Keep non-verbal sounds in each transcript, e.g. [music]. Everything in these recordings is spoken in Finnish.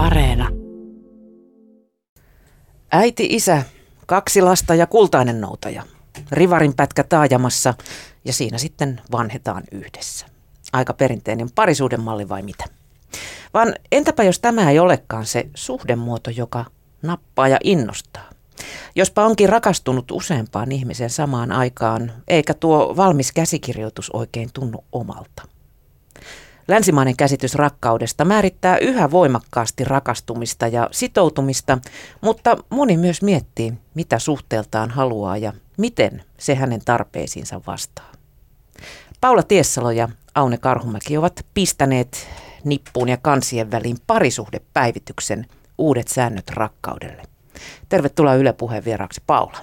Areena. Äiti, isä, kaksi lasta ja kultainen noutaja. Rivarin pätkä taajamassa ja siinä sitten vanhetaan yhdessä. Aika perinteinen parisuuden malli vai mitä? Vaan entäpä jos tämä ei olekaan se suhdemuoto, joka nappaa ja innostaa? Jospa onkin rakastunut useampaan ihmiseen samaan aikaan, eikä tuo valmis käsikirjoitus oikein tunnu omalta. Länsimainen käsitys rakkaudesta määrittää yhä voimakkaasti rakastumista ja sitoutumista, mutta moni myös miettii, mitä suhteeltaan haluaa ja miten se hänen tarpeisiinsa vastaa. Paula Tiessalo ja Aune Karhumäki ovat pistäneet nippuun ja kansien väliin parisuhdepäivityksen uudet säännöt rakkaudelle. Tervetuloa Yle Puheen vieraaksi Paula.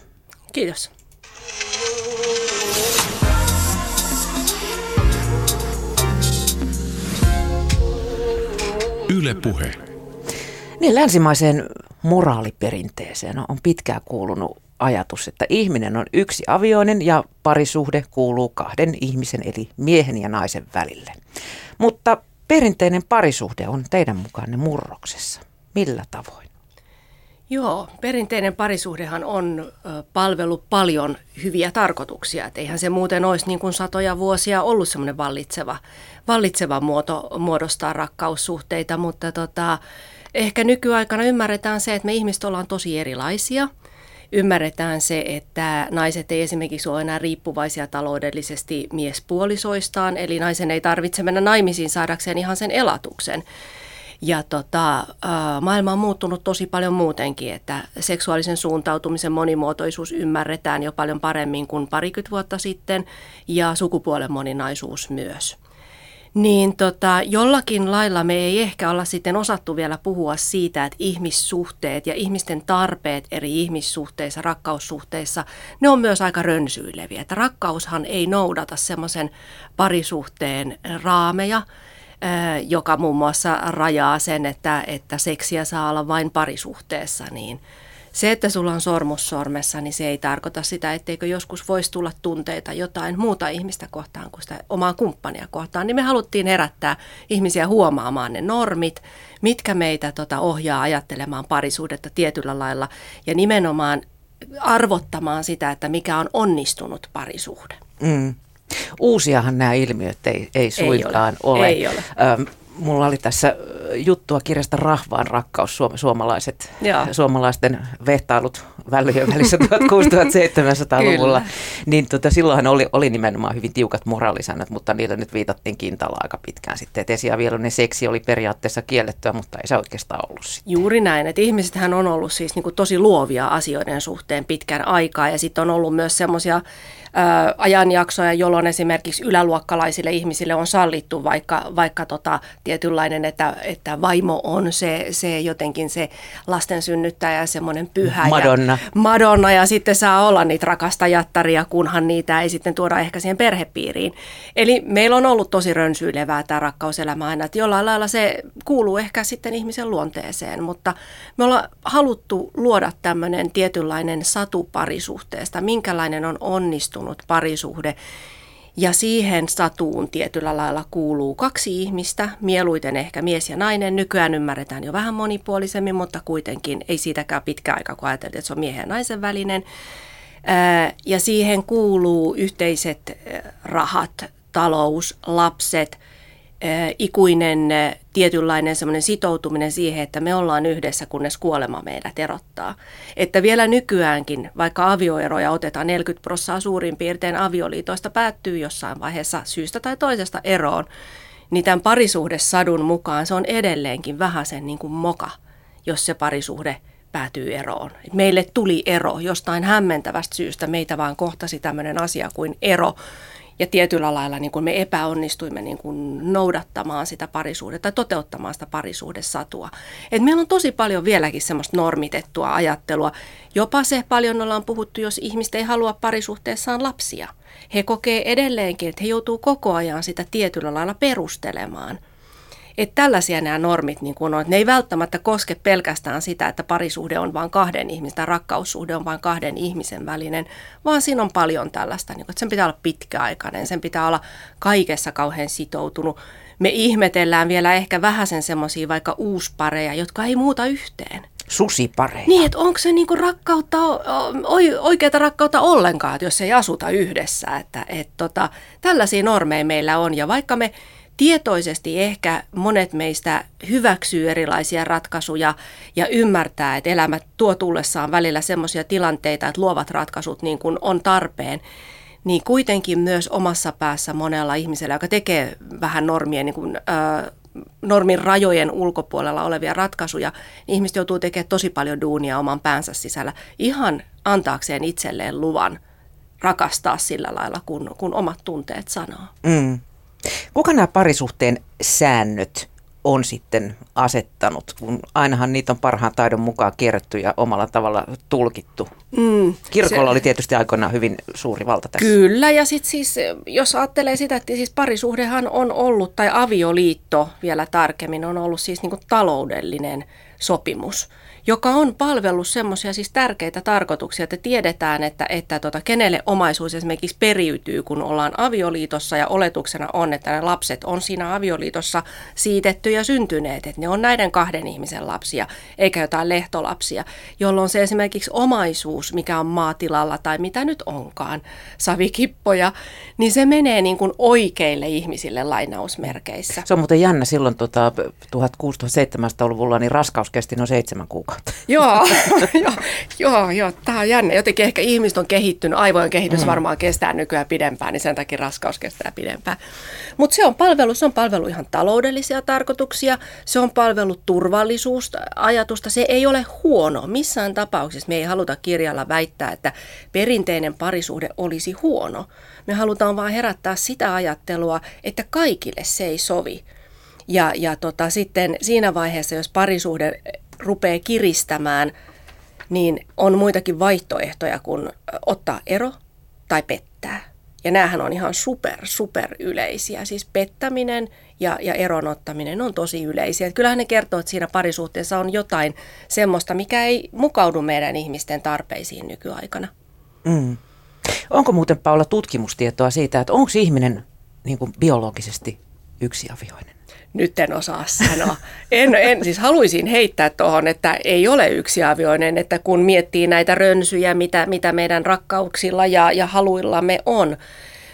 Kiitos. Yle Puhe. Niin länsimaiseen moraaliperinteeseen on pitkään kuulunut ajatus, että ihminen on yksi avioinen ja parisuhde kuuluu kahden ihmisen eli miehen ja naisen välille. Mutta perinteinen parisuhde on teidän mukaanne murroksessa. Millä tavoin? Joo, perinteinen parisuhdehan on palvelu paljon hyviä tarkoituksia. Et eihän se muuten olisi niin kuin satoja vuosia ollut semmoinen vallitseva, vallitseva muoto muodostaa rakkaussuhteita, mutta tota, ehkä nykyaikana ymmärretään se, että me ihmiset ollaan tosi erilaisia. Ymmärretään se, että naiset ei esimerkiksi ole enää riippuvaisia taloudellisesti miespuolisoistaan, eli naisen ei tarvitse mennä naimisiin saadakseen ihan sen elatuksen. Ja tota, maailma on muuttunut tosi paljon muutenkin, että seksuaalisen suuntautumisen monimuotoisuus ymmärretään jo paljon paremmin kuin parikymmentä vuotta sitten ja sukupuolen moninaisuus myös. Niin tota, jollakin lailla me ei ehkä olla sitten osattu vielä puhua siitä, että ihmissuhteet ja ihmisten tarpeet eri ihmissuhteissa, rakkaussuhteissa, ne on myös aika rönsyileviä. Että rakkaushan ei noudata semmoisen parisuhteen raameja, joka muun muassa rajaa sen, että, että seksiä saa olla vain parisuhteessa, niin se, että sulla on sormus sormessa, niin se ei tarkoita sitä, etteikö joskus voisi tulla tunteita jotain muuta ihmistä kohtaan kuin sitä omaa kumppania kohtaan. Niin me haluttiin herättää ihmisiä huomaamaan ne normit, mitkä meitä tota, ohjaa ajattelemaan parisuudetta tietyllä lailla ja nimenomaan arvottamaan sitä, että mikä on onnistunut parisuhde. Mm. Uusiahan nämä ilmiöt ei, ei suinkaan ei ole. ole. Ei ole. Öm, mulla oli tässä juttua kirjasta Rahvaan rakkaus, suomalaiset, suomalaisten vehtailut välyjen välissä [laughs] 1600-1700-luvulla. niin tota, silloinhan oli, oli nimenomaan hyvin tiukat moraalisäännöt, mutta niillä nyt viitattiin kintalla aika pitkään sitten. Että esiavieluinen seksi oli periaatteessa kiellettyä, mutta ei se oikeastaan ollut sitten. Juuri näin, että ihmisethän on ollut siis niin kuin tosi luovia asioiden suhteen pitkän aikaa ja sitten on ollut myös semmoisia ajanjaksoja, jolloin esimerkiksi yläluokkalaisille ihmisille on sallittu vaikka, vaikka tota, tietynlainen, että, että vaimo on se, se jotenkin se lasten synnyttäjä, semmoinen pyhä. Madonna. Ja, Madonna ja sitten saa olla niitä rakastajattaria, kunhan niitä ei sitten tuoda ehkä siihen perhepiiriin. Eli meillä on ollut tosi rönsyilevää tämä rakkauselämä aina, että jollain lailla se kuuluu ehkä sitten ihmisen luonteeseen, mutta me ollaan haluttu luoda tämmöinen tietynlainen satu parisuhteesta, minkälainen on onnistunut onnistunut parisuhde. Ja siihen satuun tietyllä lailla kuuluu kaksi ihmistä, mieluiten ehkä mies ja nainen. Nykyään ymmärretään jo vähän monipuolisemmin, mutta kuitenkin ei siitäkään pitkä aika, kun ajateltiin, että se on miehen ja naisen välinen. Ja siihen kuuluu yhteiset rahat, talous, lapset – ikuinen tietynlainen semmoinen sitoutuminen siihen, että me ollaan yhdessä, kunnes kuolema meidät erottaa. Että vielä nykyäänkin, vaikka avioeroja otetaan 40 prosenttia suurin piirtein avioliitoista päättyy jossain vaiheessa syystä tai toisesta eroon, niin tämän parisuhdesadun mukaan se on edelleenkin vähän sen niin kuin moka, jos se parisuhde päätyy eroon. Meille tuli ero jostain hämmentävästä syystä, meitä vaan kohtasi tämmöinen asia kuin ero, ja tietyllä lailla niin kuin me epäonnistuimme niin kuin noudattamaan sitä parisuudetta tai toteuttamaan sitä parisuhdesatua. Et meillä on tosi paljon vieläkin semmoista normitettua ajattelua. Jopa se paljon ollaan puhuttu, jos ihmiset ei halua parisuhteessaan lapsia. He kokee edelleenkin, että he joutuu koko ajan sitä tietyllä lailla perustelemaan – että tällaisia nämä normit niin kun on. Että ne ei välttämättä koske pelkästään sitä, että parisuhde on vain kahden ihmisen tai rakkaussuhde on vain kahden ihmisen välinen, vaan siinä on paljon tällaista. Niin kun, että sen pitää olla pitkäaikainen, sen pitää olla kaikessa kauhean sitoutunut. me ihmetellään vielä ehkä vähäsen semmoisia vaikka uuspareja, jotka ei muuta yhteen. Susipareja. Niin, että onko se niinku rakkautta, oikeata rakkautta ollenkaan, että jos ei asuta yhdessä. Että, et tota, tällaisia normeja meillä on ja vaikka me tietoisesti ehkä monet meistä hyväksyy erilaisia ratkaisuja ja ymmärtää, että elämä tuo tullessaan välillä sellaisia tilanteita, että luovat ratkaisut niin kuin on tarpeen, niin kuitenkin myös omassa päässä monella ihmisellä, joka tekee vähän normien, niin kuin, ö, normin rajojen ulkopuolella olevia ratkaisuja, niin ihmiset joutuu tekemään tosi paljon duunia oman päänsä sisällä ihan antaakseen itselleen luvan rakastaa sillä lailla, kun, kun omat tunteet sanoo. Mm. Kuka nämä parisuhteen säännöt on sitten asettanut, kun ainahan niitä on parhaan taidon mukaan kierretty ja omalla tavalla tulkittu. Mm, Kirkolla se, oli tietysti aikoinaan hyvin suuri valta tässä. Kyllä, ja sitten siis, jos ajattelee sitä, että siis parisuhdehan on ollut, tai avioliitto vielä tarkemmin, on ollut siis niin taloudellinen sopimus joka on palvellut semmoisia siis tärkeitä tarkoituksia, että tiedetään, että, että tota, kenelle omaisuus esimerkiksi periytyy, kun ollaan avioliitossa ja oletuksena on, että ne lapset on siinä avioliitossa siitetty ja syntyneet, että ne on näiden kahden ihmisen lapsia, eikä jotain lehtolapsia, jolloin se esimerkiksi omaisuus, mikä on maatilalla tai mitä nyt onkaan, savikippoja, niin se menee niin kuin oikeille ihmisille lainausmerkeissä. Se on muuten jännä silloin tota, 1600-1700-luvulla, niin raskaus kesti noin seitsemän kuukautta kautta. [laughs] [laughs] Joo, joo, joo, joo, tämä on jännä. Jotenkin ehkä ihmiset on kehittynyt, aivojen kehitys mm. varmaan kestää nykyään pidempään, niin sen takia raskaus kestää pidempään. Mutta se on palvelu, se on palvelu ihan taloudellisia tarkoituksia, se on palvelu turvallisuusajatusta, se ei ole huono. Missään tapauksessa me ei haluta kirjalla väittää, että perinteinen parisuhde olisi huono. Me halutaan vaan herättää sitä ajattelua, että kaikille se ei sovi. Ja, ja tota, sitten siinä vaiheessa, jos parisuhde rupeaa kiristämään, niin on muitakin vaihtoehtoja kuin ottaa ero tai pettää. Ja näähän on ihan super, super yleisiä. Siis pettäminen ja, ja eronottaminen on tosi yleisiä. kyllähän ne kertoo, että siinä parisuhteessa on jotain semmoista, mikä ei mukaudu meidän ihmisten tarpeisiin nykyaikana. Mm. Onko muuten Paula tutkimustietoa siitä, että onko ihminen niin kuin biologisesti yksiavioinen? Nyt en osaa sanoa. En, en siis haluaisin heittää tuohon, että ei ole yksiavioinen, että kun miettii näitä rönsyjä, mitä, mitä meidän rakkauksilla ja, ja haluillamme on,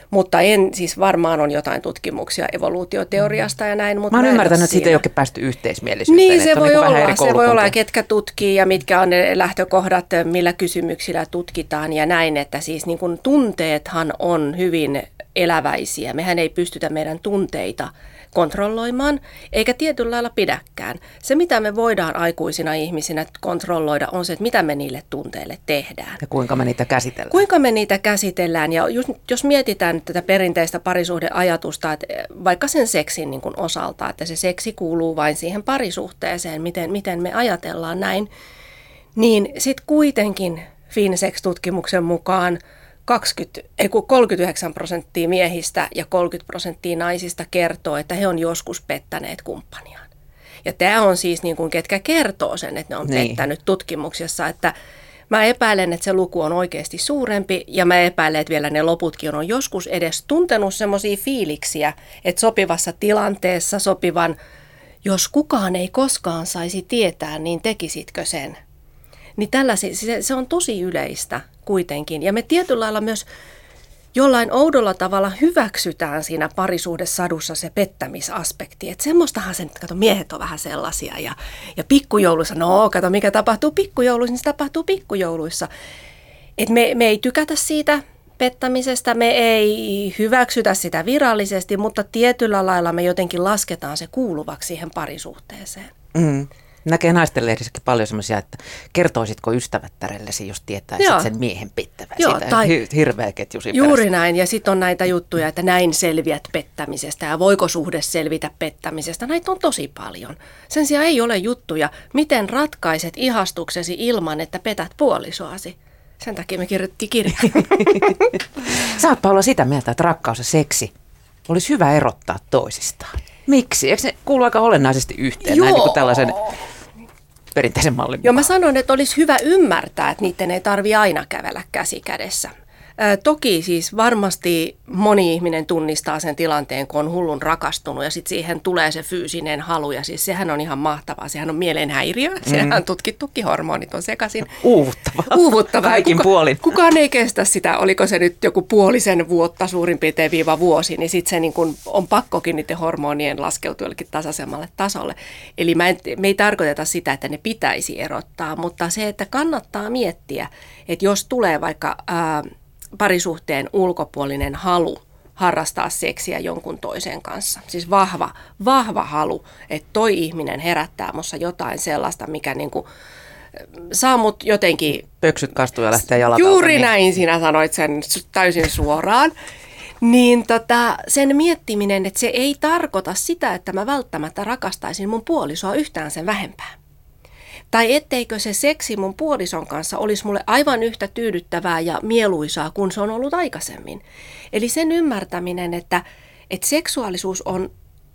mutta en, siis varmaan on jotain tutkimuksia evoluutioteoriasta ja näin. Mutta mä oon ymmärtänyt, että siitä ei ole päästy yhteismielisyyteen. Niin, se voi niin olla. Se voi olla, ketkä tutkii ja mitkä on ne lähtökohdat, millä kysymyksillä tutkitaan ja näin, että siis niin kun tunteethan on hyvin eläväisiä. Mehän ei pystytä meidän tunteita kontrolloimaan, eikä tietyllä lailla pidäkään. Se, mitä me voidaan aikuisina ihmisinä kontrolloida, on se, että mitä me niille tunteille tehdään. Ja kuinka me niitä käsitellään. Kuinka me niitä käsitellään. Ja jos, jos mietitään tätä perinteistä parisuhdeajatusta, että vaikka sen seksin niin kuin osalta, että se seksi kuuluu vain siihen parisuhteeseen, miten, miten me ajatellaan näin, niin sitten kuitenkin Finsex-tutkimuksen mukaan – 20, ei 39 prosenttia miehistä ja 30 prosenttia naisista kertoo, että he on joskus pettäneet kumppaniaan. Ja tämä on siis niin kuin ketkä kertoo sen, että ne on niin. pettänyt tutkimuksessa, että mä epäilen, että se luku on oikeasti suurempi ja mä epäilen, että vielä ne loputkin on joskus edes tuntenut semmoisia fiiliksiä, että sopivassa tilanteessa sopivan, jos kukaan ei koskaan saisi tietää, niin tekisitkö sen? Niin tällaisia, se, se on tosi yleistä kuitenkin. Ja me tietyllä lailla myös jollain oudolla tavalla hyväksytään siinä parisuhdesadussa se pettämisaspekti. Että semmoistahan sen, kato miehet on vähän sellaisia ja, ja pikkujouluissa, no kato mikä tapahtuu pikkujouluissa, niin se tapahtuu pikkujouluissa. Et me, me ei tykätä siitä pettämisestä, me ei hyväksytä sitä virallisesti, mutta tietyllä lailla me jotenkin lasketaan se kuuluvaksi siihen parisuhteeseen. Mm. Näkee naisten lehdissäkin paljon semmoisia, että kertoisitko ystävättärellesi, jos tietäisit Joo. sen miehen pittävän. Joo, Siitä tai hi- hirveä ketju Juuri perästä. näin. Ja sitten on näitä juttuja, että näin selviät pettämisestä ja voiko suhde selvitä pettämisestä. Näitä on tosi paljon. Sen sijaan ei ole juttuja, miten ratkaiset ihastuksesi ilman, että petät puolisoasi. Sen takia me kirjoittiin kirja. [laughs] Sä oot Paula sitä mieltä, että rakkaus ja seksi olisi hyvä erottaa toisistaan. Miksi? Eikö ne kuulu aika olennaisesti yhteen Joo. näin niin kuin tällaisen perinteisen mallin Joo, mä sanon, että olisi hyvä ymmärtää, että niiden ei tarvi aina kävellä käsi kädessä. Toki siis varmasti moni ihminen tunnistaa sen tilanteen, kun on hullun rakastunut ja sitten siihen tulee se fyysinen halu ja siis sehän on ihan mahtavaa. Sehän on mielenhäiriö, mm. sehän on tutkittukin, hormonit on sekaisin. Uuvuttava. Uuvuttava. Kaikin Kuka, puolin. Kukaan ei kestä sitä, oliko se nyt joku puolisen vuotta suurin piirtein viiva vuosi, niin sitten se niin kun on pakkokin niiden hormonien laskeutua jollekin tasaisemmalle tasolle. Eli mä en, me ei tarkoiteta sitä, että ne pitäisi erottaa, mutta se, että kannattaa miettiä, että jos tulee vaikka... Ää, parisuhteen ulkopuolinen halu harrastaa seksiä jonkun toisen kanssa. Siis vahva, vahva halu, että toi ihminen herättää mussa jotain sellaista, mikä niinku saa mut jotenkin... Pöksyt kastuu ja lähtee jalat Juuri niin. näin sinä sanoit sen täysin suoraan. Niin tota, sen miettiminen, että se ei tarkoita sitä, että mä välttämättä rakastaisin mun puolisoa yhtään sen vähempää. Tai etteikö se seksi mun puolison kanssa olisi mulle aivan yhtä tyydyttävää ja mieluisaa kuin se on ollut aikaisemmin. Eli sen ymmärtäminen, että, että seksuaalisuus on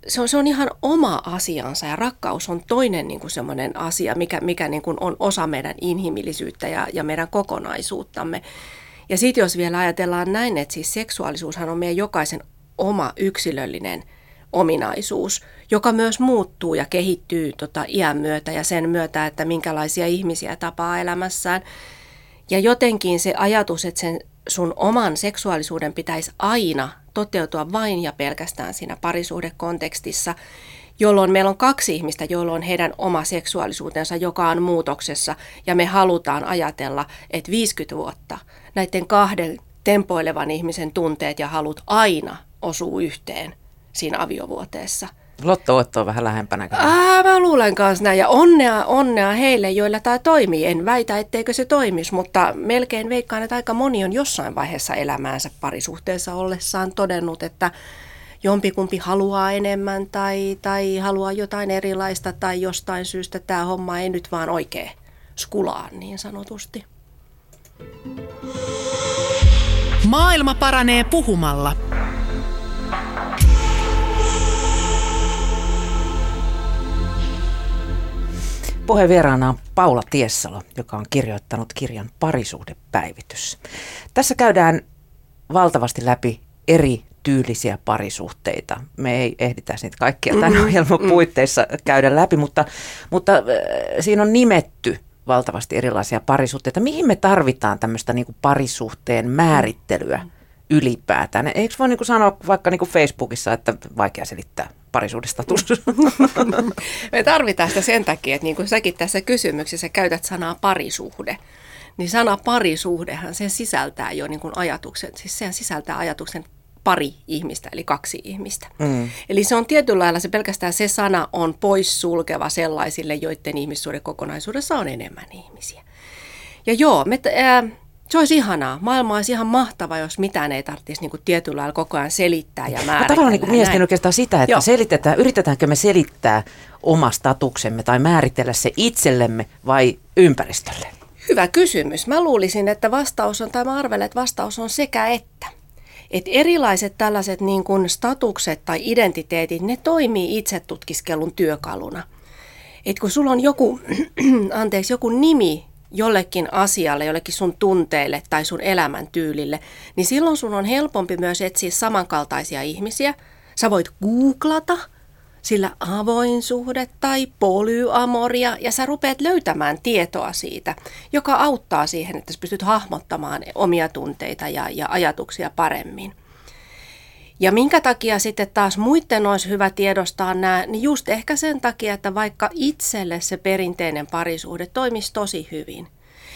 se on, se on ihan oma asiansa ja rakkaus on toinen niin kuin semmoinen asia, mikä, mikä niin kuin on osa meidän inhimillisyyttä ja, ja meidän kokonaisuuttamme. Ja sitten jos vielä ajatellaan näin, että siis seksuaalisuushan on meidän jokaisen oma yksilöllinen – ominaisuus, joka myös muuttuu ja kehittyy tota iän myötä ja sen myötä, että minkälaisia ihmisiä tapaa elämässään. Ja jotenkin se ajatus, että sen sun oman seksuaalisuuden pitäisi aina toteutua vain ja pelkästään siinä parisuhdekontekstissa, jolloin meillä on kaksi ihmistä, joilla on heidän oma seksuaalisuutensa, joka on muutoksessa, ja me halutaan ajatella, että 50 vuotta näiden kahden tempoilevan ihmisen tunteet ja halut aina osuu yhteen siinä aviovuoteessa. Lotto on vähän lähempänä. Ää, mä luulen kanssa näin. Ja onnea, onnea heille, joilla tämä toimii. En väitä, etteikö se toimisi, mutta melkein veikkaan, että aika moni on jossain vaiheessa elämäänsä parisuhteessa ollessaan todennut, että jompikumpi haluaa enemmän tai, tai haluaa jotain erilaista tai jostain syystä tämä homma ei nyt vaan oikein skulaa niin sanotusti. Maailma paranee puhumalla. Puheenvieraana on Paula Tiessalo, joka on kirjoittanut kirjan Parisuhdepäivitys. Tässä käydään valtavasti läpi eri tyylisiä parisuhteita. Me ei ehditä niitä kaikkia tämän mm-hmm. ohjelman mm. puitteissa käydä läpi, mutta, mutta äh, siinä on nimetty valtavasti erilaisia parisuhteita. Mihin me tarvitaan tämmöistä niin parisuhteen määrittelyä ylipäätään? Eikö voi niin sanoa vaikka niin Facebookissa, että vaikea selittää parisuudestatus. [laughs] Me tarvitaan sitä sen takia, että niin kuin säkin tässä kysymyksessä käytät sanaa parisuhde, niin sana parisuhdehan sen sisältää jo niin kuin ajatuksen, siis sen sisältää ajatuksen pari ihmistä, eli kaksi ihmistä. Mm. Eli se on tietyllä lailla, se pelkästään se sana on poissulkeva sellaisille, joiden ihmissuuden kokonaisuudessa on enemmän ihmisiä. Ja joo, me, ää, se olisi ihanaa. Maailma olisi ihan mahtava, jos mitään ei tarvitsisi niin kuin tietyllä lailla koko ajan selittää ja määritellä. Tavallaan niin mielestäni oikeastaan sitä, että selitetään, yritetäänkö me selittää oma statuksemme tai määritellä se itsellemme vai ympäristölle? Hyvä kysymys. Mä luulisin, että vastaus on, tai mä arvelen, että vastaus on sekä että. Et erilaiset tällaiset niin kuin statukset tai identiteetit, ne toimii itsetutkiskelun työkaluna. Et kun sulla on joku, [clears throat] anteeksi, joku nimi, jollekin asialle, jollekin sun tunteille tai sun elämäntyylille, niin silloin sun on helpompi myös etsiä samankaltaisia ihmisiä. Sä voit googlata sillä avoin suhde tai polyamoria ja sä rupeat löytämään tietoa siitä, joka auttaa siihen, että sä pystyt hahmottamaan omia tunteita ja, ja ajatuksia paremmin. Ja minkä takia sitten taas muiden olisi hyvä tiedostaa nämä, niin just ehkä sen takia, että vaikka itselle se perinteinen parisuhde toimisi tosi hyvin.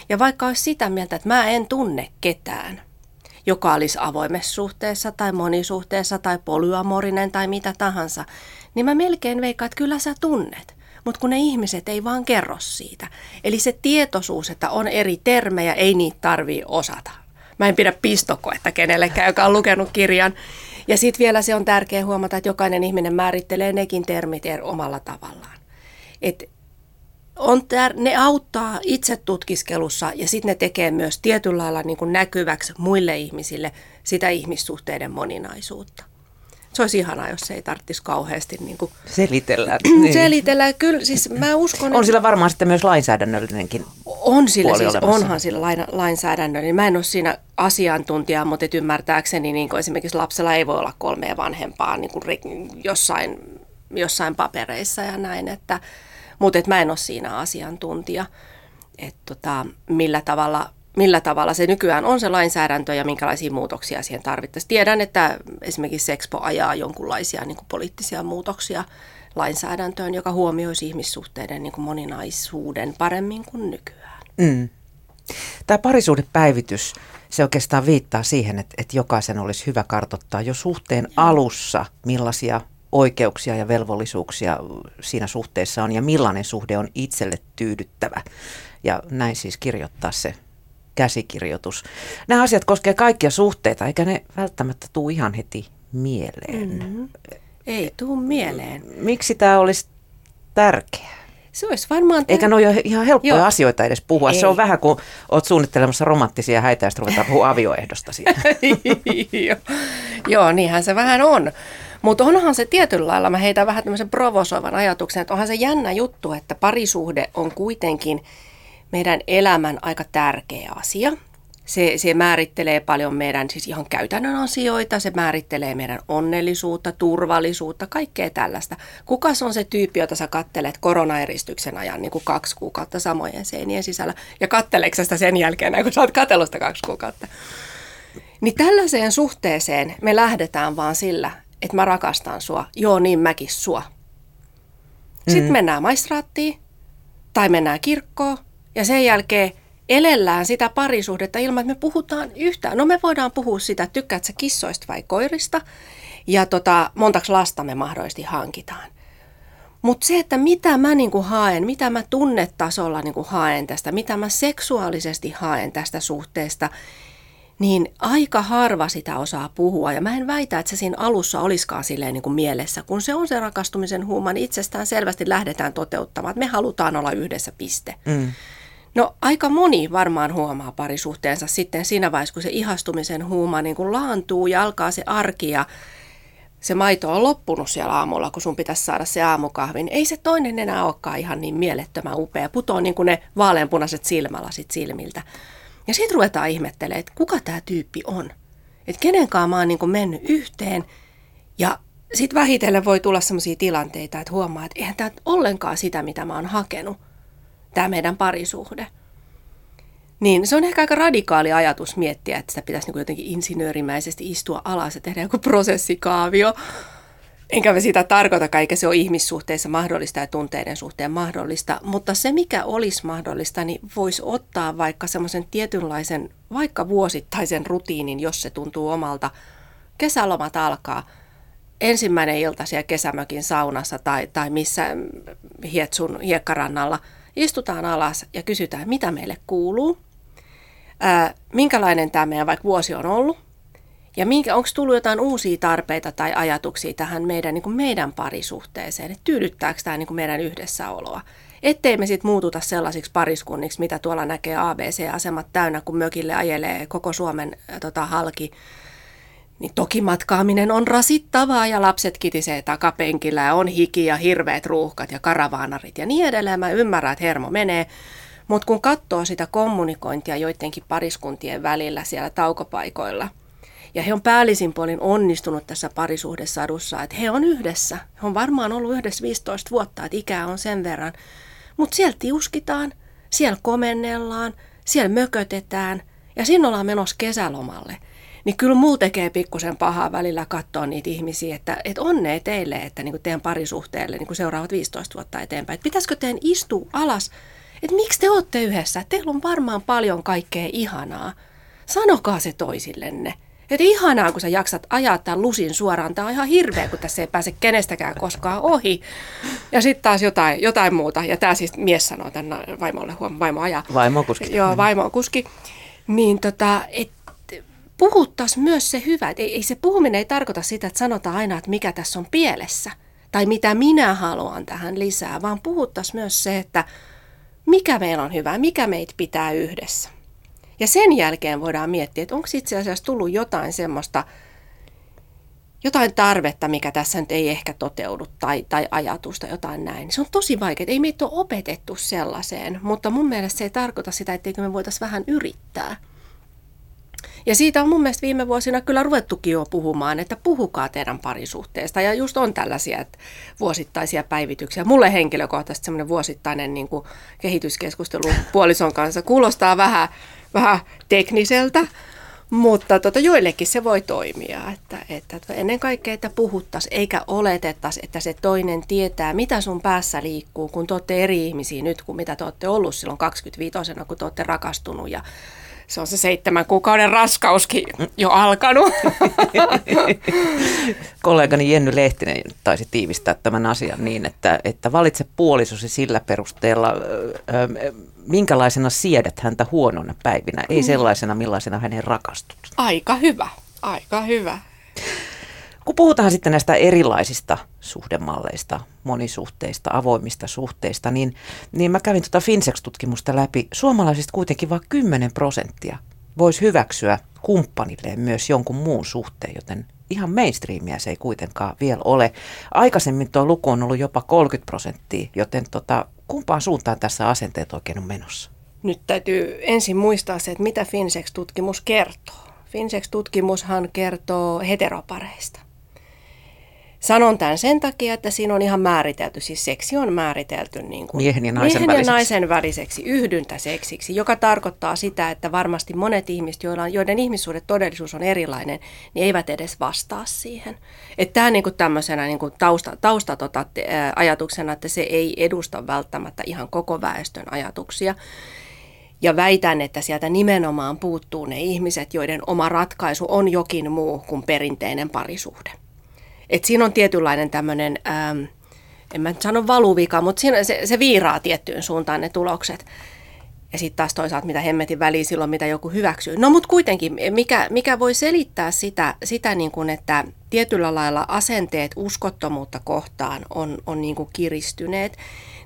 Ja vaikka olisi sitä mieltä, että mä en tunne ketään, joka olisi avoimessa suhteessa tai monisuhteessa tai polyamorinen tai mitä tahansa, niin mä melkein veikkaan, että kyllä sä tunnet. Mutta kun ne ihmiset ei vaan kerro siitä. Eli se tietoisuus, että on eri termejä, ei niitä tarvii osata. Mä en pidä pistokoetta kenellekään, joka on lukenut kirjan. Ja sitten vielä se on tärkeää huomata, että jokainen ihminen määrittelee nekin termit omalla tavallaan. Et on tär- ne auttaa itse tutkiskelussa ja sitten ne tekee myös tietyllä lailla niin näkyväksi muille ihmisille sitä ihmissuhteiden moninaisuutta. Se olisi ihanaa, jos se ei tarvitsisi kauheasti niin kuin selitellä. [clears throat] Niin. selitellä. Kyllä, siis mä uskon, on sillä varmaan sitten myös lainsäädännöllinenkin on, On sillä puoli siis, olemassa? onhan sillä lain, lainsäädännön, niin mä en ole siinä asiantuntija, mutta et ymmärtääkseni niin kuin esimerkiksi lapsella ei voi olla kolmea vanhempaa niin kuin jossain, jossain papereissa ja näin, että, mutta et mä en ole siinä asiantuntija, että tota, millä tavalla millä tavalla se nykyään on se lainsäädäntö ja minkälaisia muutoksia siihen tarvittaisiin. Tiedän, että esimerkiksi Sexpo ajaa jonkunlaisia niin kuin poliittisia muutoksia lainsäädäntöön, joka huomioisi ihmissuhteiden niin kuin moninaisuuden paremmin kuin nykyään. Mm. Tämä parisuhdepäivitys, se oikeastaan viittaa siihen, että, että jokaisen olisi hyvä kartottaa jo suhteen alussa, millaisia oikeuksia ja velvollisuuksia siinä suhteessa on ja millainen suhde on itselle tyydyttävä. Ja näin siis kirjoittaa se käsikirjoitus. Nämä asiat koskevat kaikkia suhteita, eikä ne välttämättä tule ihan heti mieleen. Mm-hmm. Ei tuu mieleen. Miksi tämä olisi tärkeää? Se olisi varmaan... Eikä ne ole ihan helppoja Joo. asioita edes puhua. Ei. Se on vähän kuin olet suunnittelemassa romanttisia häitä ja sitten ruvetaan puhua avioehdosta siitä. [laughs] Joo. Joo, niinhän se vähän on. Mutta onhan se tietyllä lailla, mä heitän vähän tämmöisen provosoivan ajatuksen, että onhan se jännä juttu, että parisuhde on kuitenkin meidän elämän aika tärkeä asia. Se, se määrittelee paljon meidän siis ihan käytännön asioita, se määrittelee meidän onnellisuutta, turvallisuutta, kaikkea tällaista. Kuka on se tyyppi, jota sä kattelet koronaeristyksen ajan niin kuin kaksi kuukautta samojen seinien sisällä ja katteleeko sitä sen jälkeen, kun sä oot katsellut sitä kaksi kuukautta? Niin tällaiseen suhteeseen me lähdetään vaan sillä, että mä rakastan sua, joo niin mäkin sua. Sitten mm. mennään maistraattiin tai mennään kirkkoon ja sen jälkeen elellään sitä parisuhdetta ilman, että me puhutaan yhtään. No me voidaan puhua sitä, tykkäätkö kissoista vai koirista ja tota, montaks lasta me mahdollisesti hankitaan. Mutta se, että mitä mä niinku haen, mitä mä tunnetasolla niinku haen tästä, mitä mä seksuaalisesti haen tästä suhteesta, niin aika harva sitä osaa puhua. Ja mä en väitä, että se siinä alussa olisikaan silleen niin kuin mielessä. Kun se on se rakastumisen huuma, niin itsestään selvästi lähdetään toteuttamaan, että me halutaan olla yhdessä piste. Mm. No aika moni varmaan huomaa parisuhteensa sitten siinä vaiheessa, kun se ihastumisen huuma niin kuin laantuu ja alkaa se arki ja se maito on loppunut siellä aamulla, kun sun pitäisi saada se aamukahvin. Ei se toinen enää olekaan ihan niin mielettömän upea. Putoo niin kuin ne vaaleanpunaiset silmälasit silmiltä. Ja sitten ruvetaan ihmettelemään, että kuka tämä tyyppi on. Että kenenkaan mä oon niin mennyt yhteen. Ja sitten vähitellen voi tulla sellaisia tilanteita, että huomaa, että eihän tämä ollenkaan sitä, mitä mä oon hakenut tämä meidän parisuhde. Niin se on ehkä aika radikaali ajatus miettiä, että sitä pitäisi niin jotenkin insinöörimäisesti istua alas ja tehdä joku prosessikaavio. Enkä me sitä tarkoita, eikä se ole ihmissuhteissa mahdollista ja tunteiden suhteen mahdollista, mutta se mikä olisi mahdollista, niin voisi ottaa vaikka semmoisen tietynlaisen, vaikka vuosittaisen rutiinin, jos se tuntuu omalta. Kesälomat alkaa, ensimmäinen ilta siellä kesämökin saunassa tai, tai missä hietsun hiekkarannalla – Istutaan alas ja kysytään, mitä meille kuuluu, ää, minkälainen tämä meidän vaikka vuosi on ollut, ja onko tullut jotain uusia tarpeita tai ajatuksia tähän meidän, niin kuin meidän parisuhteeseen, että tyydyttääkö tämä niin meidän yhdessäoloa. Ettei me sitten muututa sellaisiksi pariskunniksi, mitä tuolla näkee ABC-asemat täynnä, kun mökille ajelee koko Suomen tota, halki niin toki matkaaminen on rasittavaa ja lapset kitisee takapenkillä ja on hiki ja hirveät ruuhkat ja karavaanarit ja niin edelleen. Mä ymmärrän, että hermo menee. Mutta kun katsoo sitä kommunikointia joidenkin pariskuntien välillä siellä taukopaikoilla, ja he on päällisin puolin onnistunut tässä parisuhdesadussa, että he on yhdessä. He on varmaan ollut yhdessä 15 vuotta, että ikää on sen verran. Mutta siellä tiuskitaan, siellä komennellaan, siellä mökötetään ja sinne ollaan menossa kesälomalle – niin kyllä mulla tekee pikkusen pahaa välillä katsoa niitä ihmisiä, että, että onnea teille, että niin kuin teidän parisuhteelle niin kuin seuraavat 15 vuotta eteenpäin. Että pitäisikö teidän istua alas, että miksi te olette yhdessä? Teillä on varmaan paljon kaikkea ihanaa. Sanokaa se toisillenne. Että ihanaa, kun sä jaksat ajaa tämän lusin suoraan. Tämä on ihan hirveä, kun tässä ei pääse kenestäkään koskaan ohi. Ja sitten taas jotain, jotain muuta. Ja tämä siis mies sanoo tänne vaimolle, huom, vaimo ajaa. Vaimo kuski. Joo, vaimo kuski. Niin tota, että puhuttaisiin myös se hyvä. Ei, ei se puhuminen ei tarkoita sitä, että sanotaan aina, että mikä tässä on pielessä tai mitä minä haluan tähän lisää, vaan puhuttaisiin myös se, että mikä meillä on hyvä, mikä meitä pitää yhdessä. Ja sen jälkeen voidaan miettiä, että onko itse asiassa tullut jotain semmoista, jotain tarvetta, mikä tässä nyt ei ehkä toteudu, tai, tai ajatusta, jotain näin. Se on tosi vaikeaa. Ei meitä ole opetettu sellaiseen, mutta mun mielestä se ei tarkoita sitä, etteikö me voitaisiin vähän yrittää. Ja siitä on mun mielestä viime vuosina kyllä ruvettukin jo puhumaan, että puhukaa teidän parisuhteesta. Ja just on tällaisia että vuosittaisia päivityksiä. Mulle henkilökohtaisesti semmoinen vuosittainen niin kuin kehityskeskustelu puolison kanssa kuulostaa vähän, vähän tekniseltä, mutta tota, joillekin se voi toimia, että, että ennen kaikkea, että puhuttaisiin eikä oletettaisi, että se toinen tietää, mitä sun päässä liikkuu, kun te olette eri ihmisiä nyt kuin mitä te olette ollut silloin 25 kun te olette rakastunut ja se on se seitsemän kuukauden raskauskin jo alkanut. [laughs] Kollegani Jenny Lehtinen taisi tiivistää tämän asian niin, että, että valitse puolisosi sillä perusteella, minkälaisena siedät häntä huonona päivinä, ei mm. sellaisena millaisena hänen rakastut. Aika hyvä, aika hyvä. Kun puhutaan sitten näistä erilaisista suhdemalleista, monisuhteista, avoimista suhteista, niin, niin mä kävin tuota Finsex-tutkimusta läpi. Suomalaisista kuitenkin vain 10 prosenttia voisi hyväksyä kumppanilleen myös jonkun muun suhteen, joten ihan mainstreamia se ei kuitenkaan vielä ole. Aikaisemmin tuo luku on ollut jopa 30 prosenttia, joten tota, kumpaan suuntaan tässä asenteet oikein on menossa? Nyt täytyy ensin muistaa se, että mitä Finsex-tutkimus kertoo. Finsex-tutkimushan kertoo heteropareista. Sanon tämän sen takia, että siinä on ihan määritelty, siis seksi on määritelty niin kuin miehen ja naisen, miehen väliseksi. ja naisen väliseksi yhdyntäseksiksi, joka tarkoittaa sitä, että varmasti monet ihmiset, joilla, joiden ihmissuhde todellisuus on erilainen, niin eivät edes vastaa siihen. Että tämä niin kuin tämmöisenä niin kuin tausta, tausta tota, ajatuksena, että se ei edusta välttämättä ihan koko väestön ajatuksia. Ja väitän, että sieltä nimenomaan puuttuu ne ihmiset, joiden oma ratkaisu on jokin muu kuin perinteinen parisuhde. Et siinä on tietynlainen tämmöinen, ähm, en mä nyt sano valuvika, mutta siinä se, se viiraa tiettyyn suuntaan ne tulokset. Ja sitten taas toisaalta mitä hemmetin väliin silloin, mitä joku hyväksyy. No mutta kuitenkin, mikä, mikä voi selittää sitä, sitä niin kuin, että tietyllä lailla asenteet uskottomuutta kohtaan on, on niin kuin kiristyneet,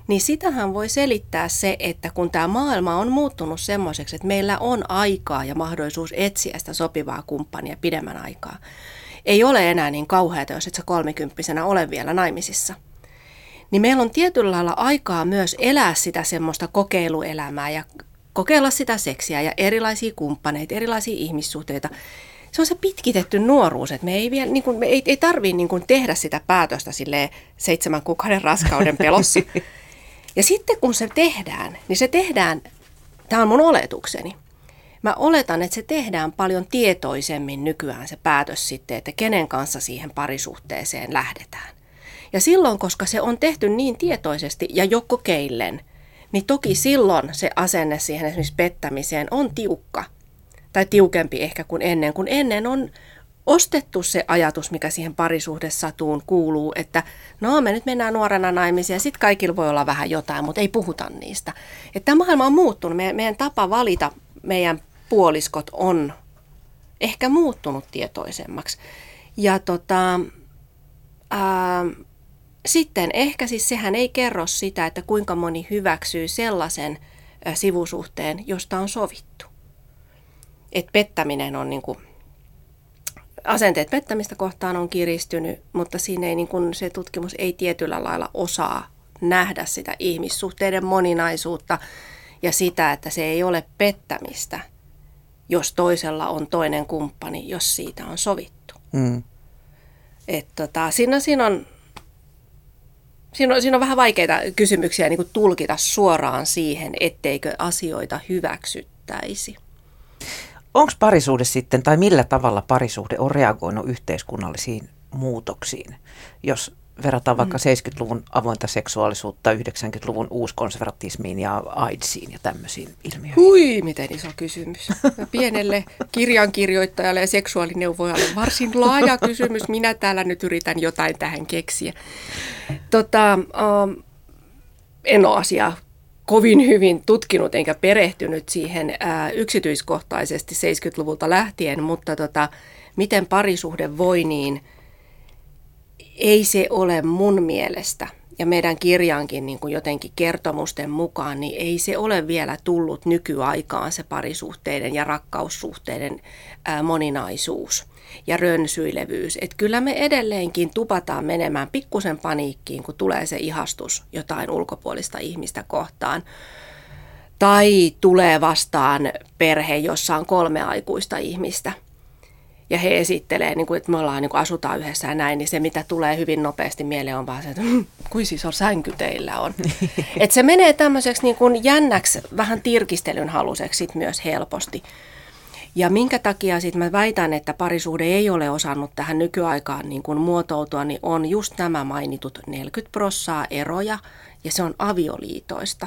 niin sitähän voi selittää se, että kun tämä maailma on muuttunut semmoiseksi, että meillä on aikaa ja mahdollisuus etsiä sitä sopivaa kumppania pidemmän aikaa, ei ole enää niin kauheata, jos et sä kolmikymppisenä ole vielä naimisissa. Niin meillä on tietyllä lailla aikaa myös elää sitä semmoista kokeiluelämää ja kokeilla sitä seksiä ja erilaisia kumppaneita, erilaisia ihmissuhteita. Se on se pitkitetty nuoruus, että me ei, vielä, niin kuin, me ei, ei tarvitse niin kuin tehdä sitä päätöstä sille seitsemän kuukauden raskauden pelossa. [laughs] Ja sitten kun se tehdään, niin se tehdään, tämä on mun oletukseni, Mä oletan, että se tehdään paljon tietoisemmin nykyään se päätös sitten, että kenen kanssa siihen parisuhteeseen lähdetään. Ja silloin, koska se on tehty niin tietoisesti ja jo kokeillen, niin toki silloin se asenne siihen esimerkiksi pettämiseen on tiukka. Tai tiukempi ehkä kuin ennen, kun ennen on ostettu se ajatus, mikä siihen parisuhdessatuun kuuluu, että no me nyt mennään nuorena naimisiin ja sitten kaikilla voi olla vähän jotain, mutta ei puhuta niistä. Että tämä maailma on muuttunut, meidän, meidän tapa valita meidän puoliskot on ehkä muuttunut tietoisemmaksi. Ja tota, ää, sitten ehkä siis sehän ei kerro sitä, että kuinka moni hyväksyy sellaisen ää, sivusuhteen, josta on sovittu. Et pettäminen on niin kuin, asenteet pettämistä kohtaan on kiristynyt, mutta siinä ei niin kuin, se tutkimus ei tietyllä lailla osaa nähdä sitä ihmissuhteiden moninaisuutta ja sitä, että se ei ole pettämistä – jos toisella on toinen kumppani, jos siitä on sovittu. Mm. Et tota, siinä, siinä, on, siinä, on, siinä on vähän vaikeita kysymyksiä niin kuin tulkita suoraan siihen, etteikö asioita hyväksyttäisi. Onko parisuhde sitten, tai millä tavalla parisuhde on reagoinut yhteiskunnallisiin muutoksiin, jos verrataan vaikka mm. 70-luvun avointa seksuaalisuutta 90-luvun uuskonservatismiin ja AIDSiin ja tämmöisiin ilmiöihin? Hui, miten iso kysymys. Pienelle kirjankirjoittajalle ja seksuaalineuvojalle varsin laaja kysymys. Minä täällä nyt yritän jotain tähän keksiä. Tota, um, en ole asiaa kovin hyvin tutkinut enkä perehtynyt siihen ää, yksityiskohtaisesti 70-luvulta lähtien, mutta tota, miten parisuhde voi niin – ei se ole mun mielestä ja meidän kirjankin niin kuin jotenkin kertomusten mukaan, niin ei se ole vielä tullut nykyaikaan se parisuhteiden ja rakkaussuhteiden ää, moninaisuus ja rönsyilevyys. Että kyllä me edelleenkin tupataan menemään pikkusen paniikkiin, kun tulee se ihastus jotain ulkopuolista ihmistä kohtaan. Tai tulee vastaan perhe, jossa on kolme aikuista ihmistä – ja he esittelee, niin kuin, että me ollaan, niin kuin asutaan yhdessä ja näin, niin se mitä tulee hyvin nopeasti mieleen on vaan se, että hm, kuin siis on sänky teillä on. [laughs] että se menee tämmöiseksi niin kuin jännäksi, vähän tirkistelyn haluseksi sit myös helposti. Ja minkä takia sitten mä väitän, että parisuhde ei ole osannut tähän nykyaikaan niin kuin muotoutua, niin on just nämä mainitut 40 prossaa eroja, ja se on avioliitoista.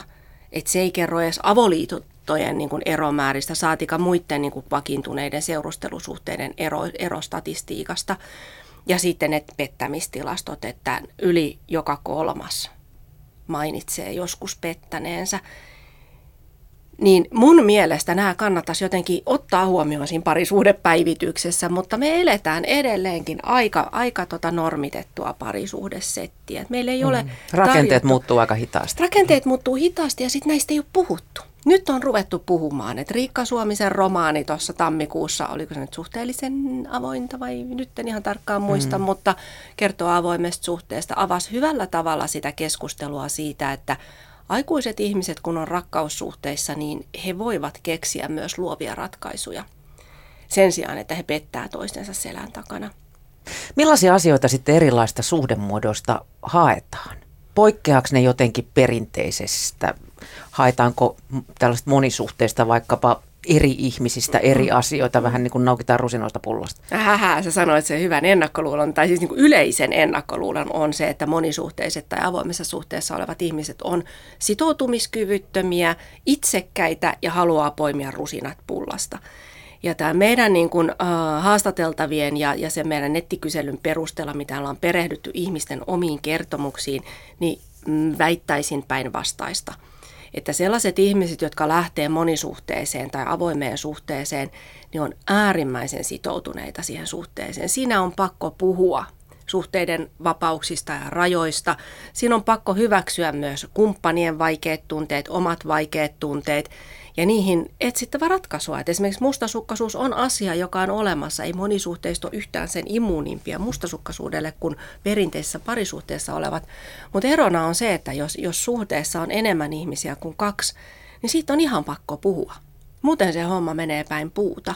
Että se ei kerro edes avoliitot, liittojen niin kuin eromääristä, saatika muiden niin kuin vakiintuneiden seurustelusuhteiden ero, erostatistiikasta. Ja sitten ne pettämistilastot, että yli joka kolmas mainitsee joskus pettäneensä. Niin mun mielestä nämä kannattaisi jotenkin ottaa huomioon siinä parisuhdepäivityksessä, mutta me eletään edelleenkin aika, aika tota normitettua parisuhdesettiä. Meillä ei ole mm. Rakenteet tarjottu. muuttuu aika hitaasti. Rakenteet muuttuu hitaasti ja sitten näistä ei ole puhuttu. Nyt on ruvettu puhumaan, että Riikka Suomisen romaani tuossa tammikuussa, oliko se nyt suhteellisen avointa vai nyt en ihan tarkkaan muista, mm. mutta kertoo avoimesta suhteesta, avasi hyvällä tavalla sitä keskustelua siitä, että aikuiset ihmiset, kun on rakkaussuhteissa, niin he voivat keksiä myös luovia ratkaisuja sen sijaan, että he pettää toistensa selän takana. Millaisia asioita sitten erilaista suhdemuodosta haetaan? Poikkeaako ne jotenkin perinteisestä haetaanko tällaista monisuhteista vaikkapa eri ihmisistä eri mm. asioita, vähän niin kuin naukitaan rusinoista pullosta. Hähä, sä sanoit sen hyvän ennakkoluulon, tai siis niin kuin yleisen ennakkoluulon on se, että monisuhteiset tai avoimessa suhteessa olevat ihmiset on sitoutumiskyvyttömiä, itsekkäitä ja haluaa poimia rusinat pullasta. Ja tämä meidän niin kuin, uh, haastateltavien ja, ja sen meidän nettikyselyn perusteella, mitä ollaan perehdytty ihmisten omiin kertomuksiin, niin mm, väittäisin päinvastaista – että sellaiset ihmiset, jotka lähtee monisuhteeseen tai avoimeen suhteeseen, niin on äärimmäisen sitoutuneita siihen suhteeseen. Siinä on pakko puhua suhteiden vapauksista ja rajoista. Siinä on pakko hyväksyä myös kumppanien vaikeat tunteet, omat vaikeat tunteet ja niihin etsittävä ratkaisua. Et esimerkiksi mustasukkaisuus on asia, joka on olemassa. Ei monisuhteista ole yhtään sen immuunimpia mustasukkaisuudelle kuin perinteisessä parisuhteessa olevat. Mutta erona on se, että jos, jos suhteessa on enemmän ihmisiä kuin kaksi, niin siitä on ihan pakko puhua. Muuten se homma menee päin puuta.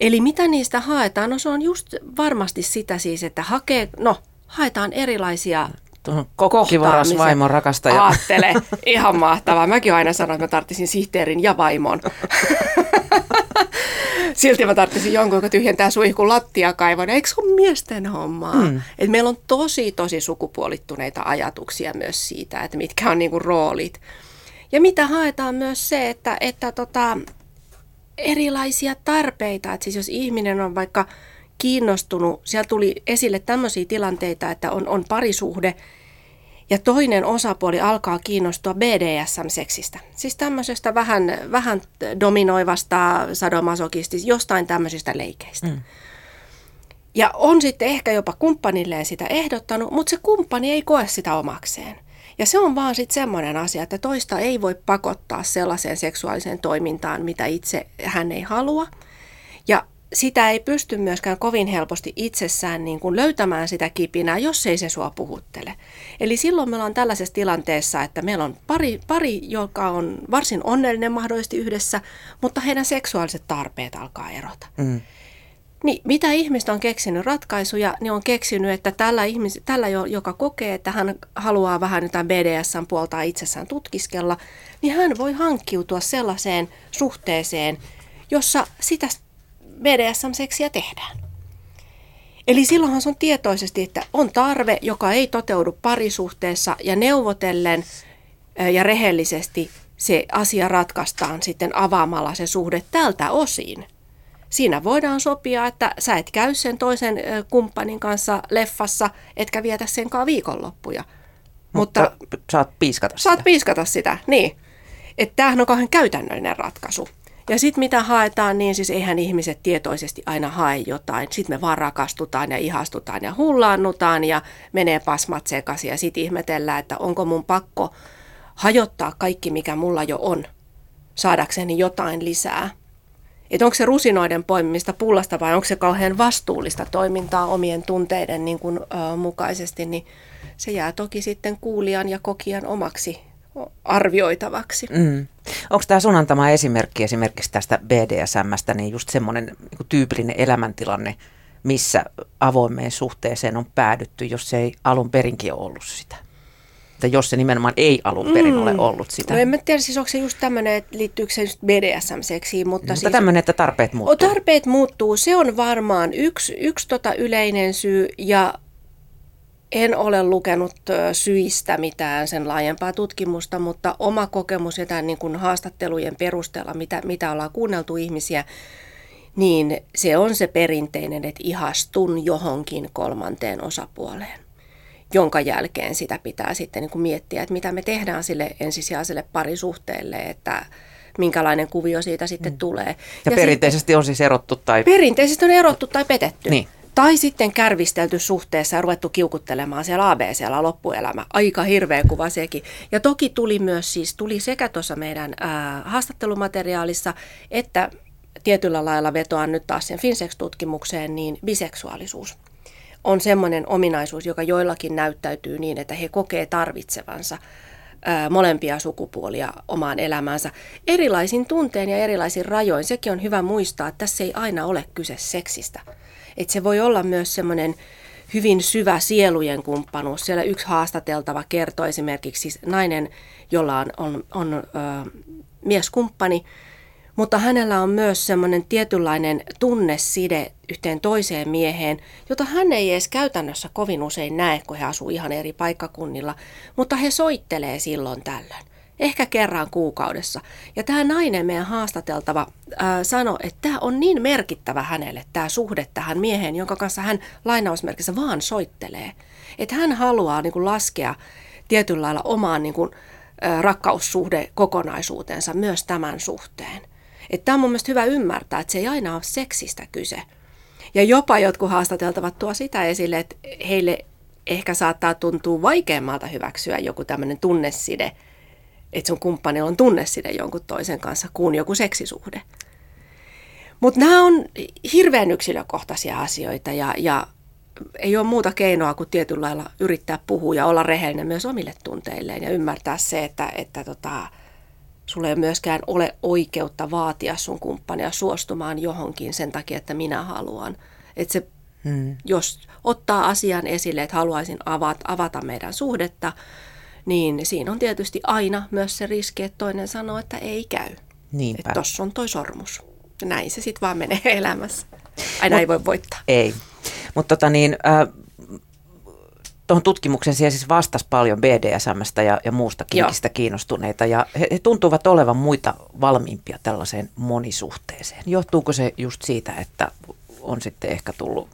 Eli mitä niistä haetaan? No se on just varmasti sitä siis, että hakee, no haetaan erilaisia Tuohon kokkivaras vaimon rakastaja. Aattele, [laughs] ihan mahtavaa. Mäkin aina sanoin, että mä tarttisin sihteerin ja vaimon. [laughs] Silti mä tarttisin jonkun, joka tyhjentää suihkun lattiakaivon. Eikö se ole miesten hommaa? Mm. Et meillä on tosi, tosi sukupuolittuneita ajatuksia myös siitä, että mitkä on niinku roolit. Ja mitä haetaan myös se, että, että tota, erilaisia tarpeita. Et siis jos ihminen on vaikka kiinnostunut, siellä tuli esille tämmöisiä tilanteita, että on, on parisuhde ja toinen osapuoli alkaa kiinnostua BDSM-seksistä. Siis tämmöisestä vähän, vähän dominoivasta sadomasokistista, jostain tämmöisistä leikeistä. Mm. Ja on sitten ehkä jopa kumppanilleen sitä ehdottanut, mutta se kumppani ei koe sitä omakseen. Ja se on vaan sitten semmoinen asia, että toista ei voi pakottaa sellaiseen seksuaaliseen toimintaan, mitä itse hän ei halua. Ja sitä ei pysty myöskään kovin helposti itsessään niin kuin löytämään sitä kipinää, jos ei se sua puhuttele. Eli silloin me ollaan tällaisessa tilanteessa, että meillä on pari, pari joka on varsin onnellinen mahdollisesti yhdessä, mutta heidän seksuaaliset tarpeet alkaa erota. Mm. Niin, mitä ihmiset on keksinyt ratkaisuja, niin on keksinyt, että tällä, ihmis, tällä joka kokee, että hän haluaa vähän jotain BDSn puolta itsessään tutkiskella, niin hän voi hankkiutua sellaiseen suhteeseen, jossa sitä BDSM-seksiä tehdään. Eli silloinhan se on tietoisesti, että on tarve, joka ei toteudu parisuhteessa ja neuvotellen ja rehellisesti se asia ratkaistaan sitten avaamalla se suhde tältä osin. Siinä voidaan sopia, että sä et käy sen toisen kumppanin kanssa leffassa, etkä vietä senkaan viikonloppuja. Mutta, Mutta saat piiskata sitä. Saat piiskata sitä, niin. Että tämähän on kauhean käytännöllinen ratkaisu. Ja sitten mitä haetaan, niin siis eihän ihmiset tietoisesti aina hae jotain. Sitten me vaan rakastutaan ja ihastutaan ja hullaannutaan ja menee pasmat sekaisin ja sitten ihmetellään, että onko mun pakko hajottaa kaikki, mikä mulla jo on, saadakseni jotain lisää. Että onko se rusinoiden poimimista pullasta vai onko se kauhean vastuullista toimintaa omien tunteiden niin kuin, ö, mukaisesti, niin se jää toki sitten kuulijan ja kokijan omaksi arvioitavaksi. Mm. Onko tämä sun antama esimerkki esimerkiksi tästä BDSMstä, niin just semmoinen niin tyypillinen elämäntilanne, missä avoimeen suhteeseen on päädytty, jos se ei alun perinkin ole ollut sitä? Tai jos se nimenomaan ei alun perin mm. ole ollut sitä. No en mä tiedä, siis onko se just tämmöinen, että liittyykö se just BDSM-seksiin, mutta, mutta siis... tämmöinen, että tarpeet muuttuu. Tarpeet muuttuu, se on varmaan yksi, yksi tota yleinen syy ja en ole lukenut syistä mitään sen laajempaa tutkimusta, mutta oma kokemus ja tämän niin kuin haastattelujen perusteella, mitä, mitä ollaan kuunneltu ihmisiä, niin se on se perinteinen, että ihastun johonkin kolmanteen osapuoleen, jonka jälkeen sitä pitää sitten niin kuin miettiä, että mitä me tehdään sille ensisijaiselle parisuhteelle, että minkälainen kuvio siitä sitten mm. tulee. Ja, ja perinteisesti sit, on siis erottu tai... Perinteisesti on erottu tai petetty. Niin. Tai sitten kärvistelty suhteessa ja ruvettu kiukuttelemaan siellä ABCllä loppuelämä. Aika hirveä kuva sekin. Ja toki tuli myös siis, tuli sekä tuossa meidän ää, haastattelumateriaalissa, että tietyllä lailla vetoan nyt taas sen Finsex-tutkimukseen, niin biseksuaalisuus on semmoinen ominaisuus, joka joillakin näyttäytyy niin, että he kokee tarvitsevansa molempia sukupuolia omaan elämäänsä. Erilaisin tunteen ja erilaisin rajoin. Sekin on hyvä muistaa, että tässä ei aina ole kyse seksistä että se voi olla myös semmoinen hyvin syvä sielujen kumppanuus. Siellä yksi haastateltava kertoo esimerkiksi siis nainen, jolla on, on, on ö, mieskumppani, mutta hänellä on myös semmoinen tietynlainen tunneside yhteen toiseen mieheen, jota hän ei edes käytännössä kovin usein näe, kun he asuu ihan eri paikkakunnilla, mutta he soittelee silloin tällöin ehkä kerran kuukaudessa. Ja tämä nainen, meidän haastateltava, sanoi, että tämä on niin merkittävä hänelle, tämä suhde tähän mieheen, jonka kanssa hän lainausmerkissä vaan soittelee. Että hän haluaa niin kuin, laskea tietyllä lailla omaan niin kuin, rakkaussuhde kokonaisuutensa myös tämän suhteen. Että tämä on mun mielestä hyvä ymmärtää, että se ei aina ole seksistä kyse. Ja jopa jotkut haastateltavat tuo sitä esille, että heille ehkä saattaa tuntua vaikeammalta hyväksyä joku tämmöinen tunneside – että sun kumppani on tunneside jonkun toisen kanssa kuin joku seksisuhde. Mutta nämä on hirveän yksilökohtaisia asioita ja, ja ei ole muuta keinoa kuin tietyllä lailla yrittää puhua ja olla rehellinen myös omille tunteilleen ja ymmärtää se, että, että tota, sulla ei myöskään ole oikeutta vaatia sun kumppania suostumaan johonkin sen takia, että minä haluan. Että se, hmm. jos ottaa asian esille, että haluaisin avata, avata meidän suhdetta, niin siinä on tietysti aina myös se riski, että toinen sanoo, että ei käy. Niinpä. Että tossa on toi sormus. Ja näin se sitten vaan menee [laughs] elämässä. Aina Mut, ei voi voittaa. Ei. Mutta tota niin, äh, tuohon tutkimukseen siellä siis vastasi paljon BDSMstä ja, ja muusta kinkistä kiinnostuneita. Ja he, he tuntuvat olevan muita valmiimpia tällaiseen monisuhteeseen. Johtuuko se just siitä, että on sitten ehkä tullut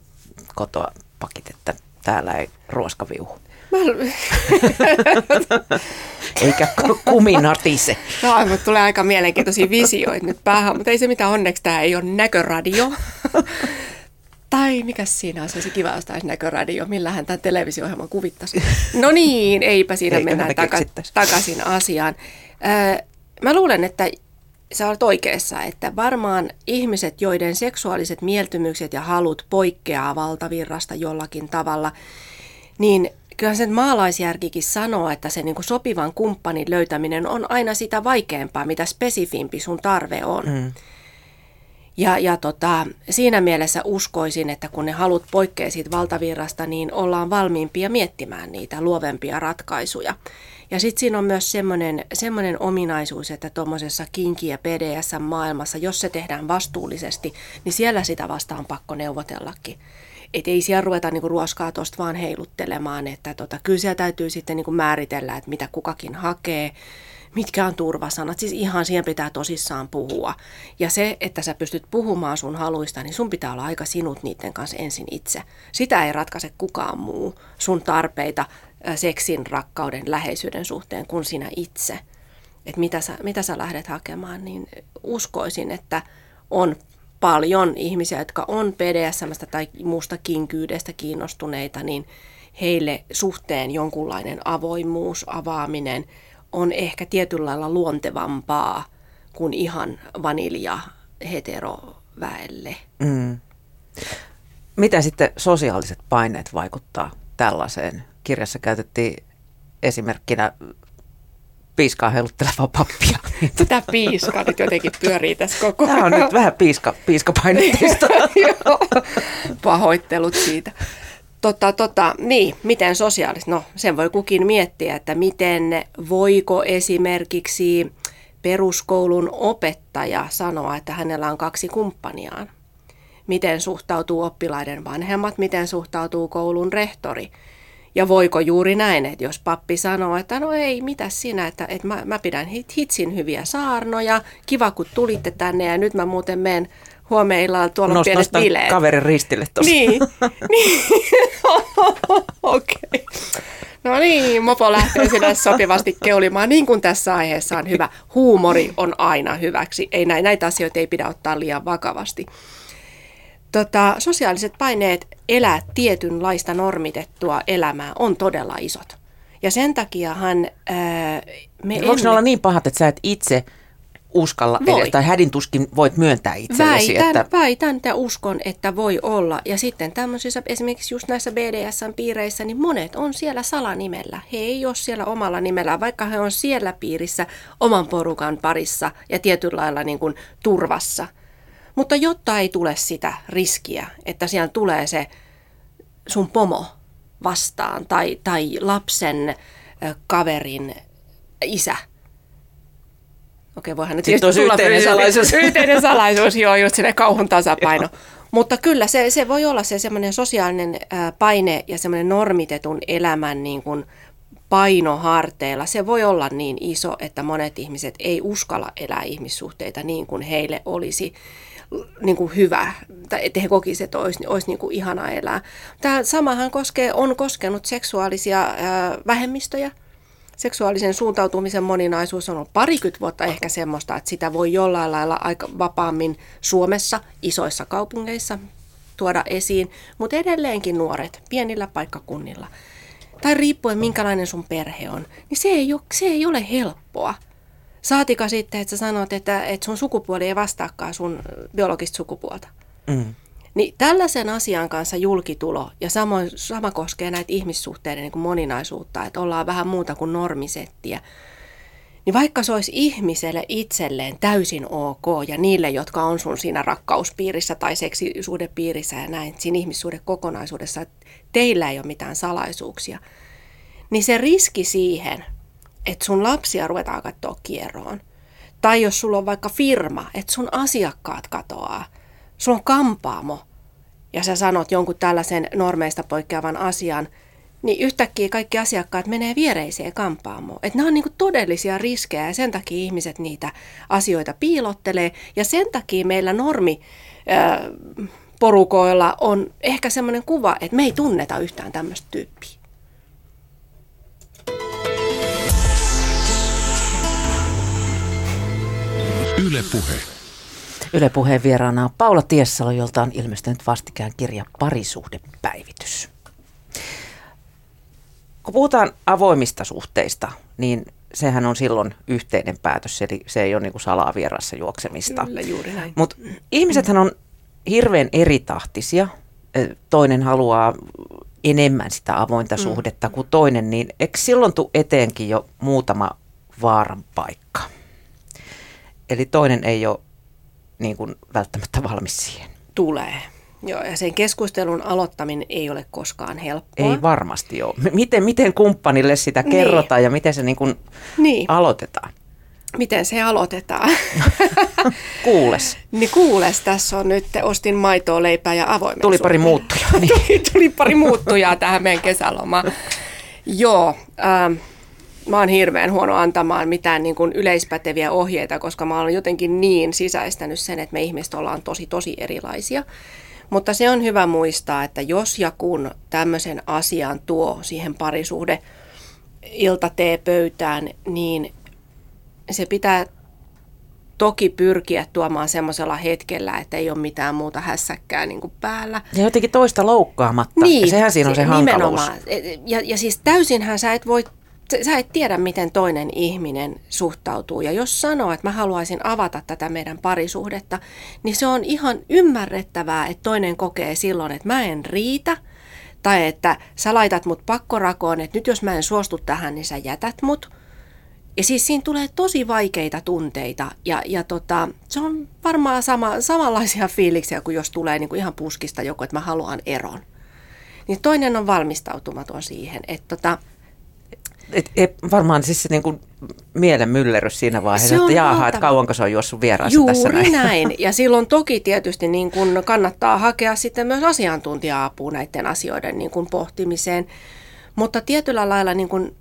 kotoa pakit, että täällä ei ruoska viuhu? Mä... [laughs] Eikä kuminatise. No, mutta tulee aika mielenkiintoisia visioita nyt päähän, mutta ei se mitään onneksi tämä ei ole näköradio. [laughs] tai mikä siinä on se kiva, jos taisi näköradio, millähän tämän televisio-ohjelman kuvittaisi. No niin, eipä siinä Eikä mennään taka- takaisin asiaan. Öö, mä luulen, että sä olet oikeassa, että varmaan ihmiset, joiden seksuaaliset mieltymykset ja halut poikkeaa valtavirrasta jollakin tavalla, niin kyllä sen maalaisjärkikin sanoo, että se niin kuin sopivan kumppanin löytäminen on aina sitä vaikeampaa, mitä spesifimpi sun tarve on. Mm. Ja, ja tota, siinä mielessä uskoisin, että kun ne halut poikkeaa siitä valtavirrasta, niin ollaan valmiimpia miettimään niitä luovempia ratkaisuja. Ja sitten siinä on myös semmoinen, semmoinen ominaisuus, että tuommoisessa kinki- ja PDS-maailmassa, jos se tehdään vastuullisesti, niin siellä sitä vastaan pakko neuvotellakin. Että ei siellä ruveta niinku ruoskaa tuosta vaan heiluttelemaan, että tota, kyllä siellä täytyy sitten niinku määritellä, että mitä kukakin hakee, mitkä on turvasanat. Siis ihan siihen pitää tosissaan puhua. Ja se, että sä pystyt puhumaan sun haluista, niin sun pitää olla aika sinut niiden kanssa ensin itse. Sitä ei ratkaise kukaan muu, sun tarpeita seksin, rakkauden, läheisyyden suhteen kuin sinä itse. että mitä sä, mitä sä lähdet hakemaan, niin uskoisin, että on paljon ihmisiä, jotka on PDSMstä tai muusta kinkyydestä kiinnostuneita, niin heille suhteen jonkunlainen avoimuus, avaaminen on ehkä tietyllä lailla luontevampaa kuin ihan vanilja heteroväelle. Mm. Mitä sitten sosiaaliset paineet vaikuttaa tällaiseen? Kirjassa käytettiin esimerkkinä piiskaa heiluttelevaa pappia. [laughs] Tätä piiskaa nyt jotenkin pyörii tässä koko ajan. Tämä on nyt vähän piiska, piiskapainetista. [laughs] Pahoittelut siitä. Tota, tota, niin, miten sosiaalista? No, sen voi kukin miettiä, että miten voiko esimerkiksi peruskoulun opettaja sanoa, että hänellä on kaksi kumppaniaan. Miten suhtautuu oppilaiden vanhemmat, miten suhtautuu koulun rehtori. Ja voiko juuri näin, että jos pappi sanoo, että no ei, mitä sinä, että, että mä, mä pidän hitsin hyviä saarnoja, kiva kun tulitte tänne ja nyt mä muuten menen huomeilla tuolla Nost, pienet bileet. kaverin ristille tuossa. Niin, [laughs] niin. [laughs] okei. Okay. No niin, mopo lähtee sinne sopivasti keulimaan, niin kuin tässä aiheessa on hyvä. Huumori on aina hyväksi. Ei näitä asioita ei pidä ottaa liian vakavasti. Tota, sosiaaliset paineet elää tietynlaista normitettua elämää on todella isot. Ja sen takiahan ää, me Voiko emme... ne olla niin pahat, että sä et itse uskalla, voi. tai hädin tuskin voit myöntää itsellesi. Väitän, että... väitän ja uskon, että voi olla. Ja sitten tämmöisissä, esimerkiksi just näissä BDSM-piireissä, niin monet on siellä salanimellä. He ei ole siellä omalla nimellä, vaikka he on siellä piirissä oman porukan parissa ja tietyllä lailla niin kuin turvassa. Mutta jotta ei tule sitä riskiä, että siellä tulee se sun pomo vastaan tai, tai lapsen kaverin isä – Okei, voihan nyt Sitten olisi yhteinen salaisuus. [laughs] Yhteinen salaisuus, joo, just sinne kauhun [laughs] tasapaino. Mutta kyllä se, se voi olla se semmoinen sosiaalinen paine ja semmoinen normitetun elämän niin kuin painoharteilla. Se voi olla niin iso, että monet ihmiset ei uskalla elää ihmissuhteita niin kuin heille olisi niin kuin hyvä, tai että he kokisivat, että olisi, olisi niin kuin ihana elää. Tämä samahan koskee, on koskenut seksuaalisia ää, vähemmistöjä, seksuaalisen suuntautumisen moninaisuus on ollut parikymmentä vuotta ehkä semmoista, että sitä voi jollain lailla aika vapaammin Suomessa, isoissa kaupungeissa tuoda esiin, mutta edelleenkin nuoret pienillä paikkakunnilla, tai riippuen minkälainen sun perhe on, niin se ei ole, se ei ole helppoa. Saatika sitten, että sä sanot, että, että sun sukupuoli ei vastaakaan sun biologista sukupuolta. Mm. Niin tällaisen asian kanssa julkitulo, ja samoin, sama koskee näitä ihmissuhteiden niin kuin moninaisuutta, että ollaan vähän muuta kuin normisettiä, niin vaikka se olisi ihmiselle itselleen täysin ok ja niille, jotka on sun siinä rakkauspiirissä tai seksisuudepiirissä ja näin, siinä ihmissuhdekokonaisuudessa, että teillä ei ole mitään salaisuuksia, niin se riski siihen, että sun lapsia ruvetaan katsoa kierroon, tai jos sulla on vaikka firma, että sun asiakkaat katoaa – sulla on kampaamo ja sä sanot jonkun tällaisen normeista poikkeavan asian, niin yhtäkkiä kaikki asiakkaat menee viereiseen kampaamoon. Että nämä on niin todellisia riskejä ja sen takia ihmiset niitä asioita piilottelee. Ja sen takia meillä normi porukoilla on ehkä semmoinen kuva, että me ei tunneta yhtään tämmöistä tyyppiä. Yle puhe. Yle Puheen vieraana on Paula Tiessalo, jolta on ilmestynyt vastikään kirja Parisuhdepäivitys. Kun puhutaan avoimista suhteista, niin sehän on silloin yhteinen päätös, eli se ei ole niin kuin salaa vierassa juoksemista. Kyllä, juuri näin. Mutta ihmisethän on hirveän eritahtisia. Toinen haluaa enemmän sitä avointa mm. suhdetta kuin toinen, niin eikö silloin tule eteenkin jo muutama vaaran paikka? Eli toinen ei ole niin kuin välttämättä valmis siihen. Tulee. Joo, ja sen keskustelun aloittaminen ei ole koskaan helppoa. Ei varmasti ole. Miten, miten kumppanille sitä niin. kerrotaan ja miten se niin kuin niin. aloitetaan? Miten se aloitetaan? [laughs] kuules. niin kuules, tässä on nyt, ostin maitoa, leipää ja avoimen Tuli pari muuttujaa. Niin. [laughs] tuli, tuli pari muuttujaa tähän meidän kesälomaan. Joo, ähm, mä oon hirveän huono antamaan mitään niin kuin yleispäteviä ohjeita, koska mä oon jotenkin niin sisäistänyt sen, että me ihmiset ollaan tosi, tosi erilaisia. Mutta se on hyvä muistaa, että jos ja kun tämmöisen asian tuo siihen parisuhde iltateepöytään, niin se pitää toki pyrkiä tuomaan semmoisella hetkellä, että ei ole mitään muuta hässäkkää niin kuin päällä. Ja jotenkin toista loukkaamatta. Niin, Sehän siinä on se hankaluus. Ja, ja siis täysinhän sä et voi sä et tiedä, miten toinen ihminen suhtautuu. Ja jos sanoo, että mä haluaisin avata tätä meidän parisuhdetta, niin se on ihan ymmärrettävää, että toinen kokee silloin, että mä en riitä. Tai että sä laitat mut pakkorakoon, että nyt jos mä en suostu tähän, niin sä jätät mut. Ja siis siinä tulee tosi vaikeita tunteita ja, ja tota, se on varmaan sama, samanlaisia fiiliksiä kuin jos tulee niin kuin ihan puskista joku, että mä haluan eron. Niin toinen on valmistautumaton siihen, että tota, et, et, varmaan siis se niin kuin mielen myllerys siinä vaiheessa, että jaaha, että kauanko se on juossut vieraassa Juuri tässä näin. näin. [laughs] Ja silloin toki tietysti niin kuin kannattaa hakea sitten myös asiantuntija-apua näiden asioiden niin kuin pohtimiseen. Mutta tietyllä lailla niin kuin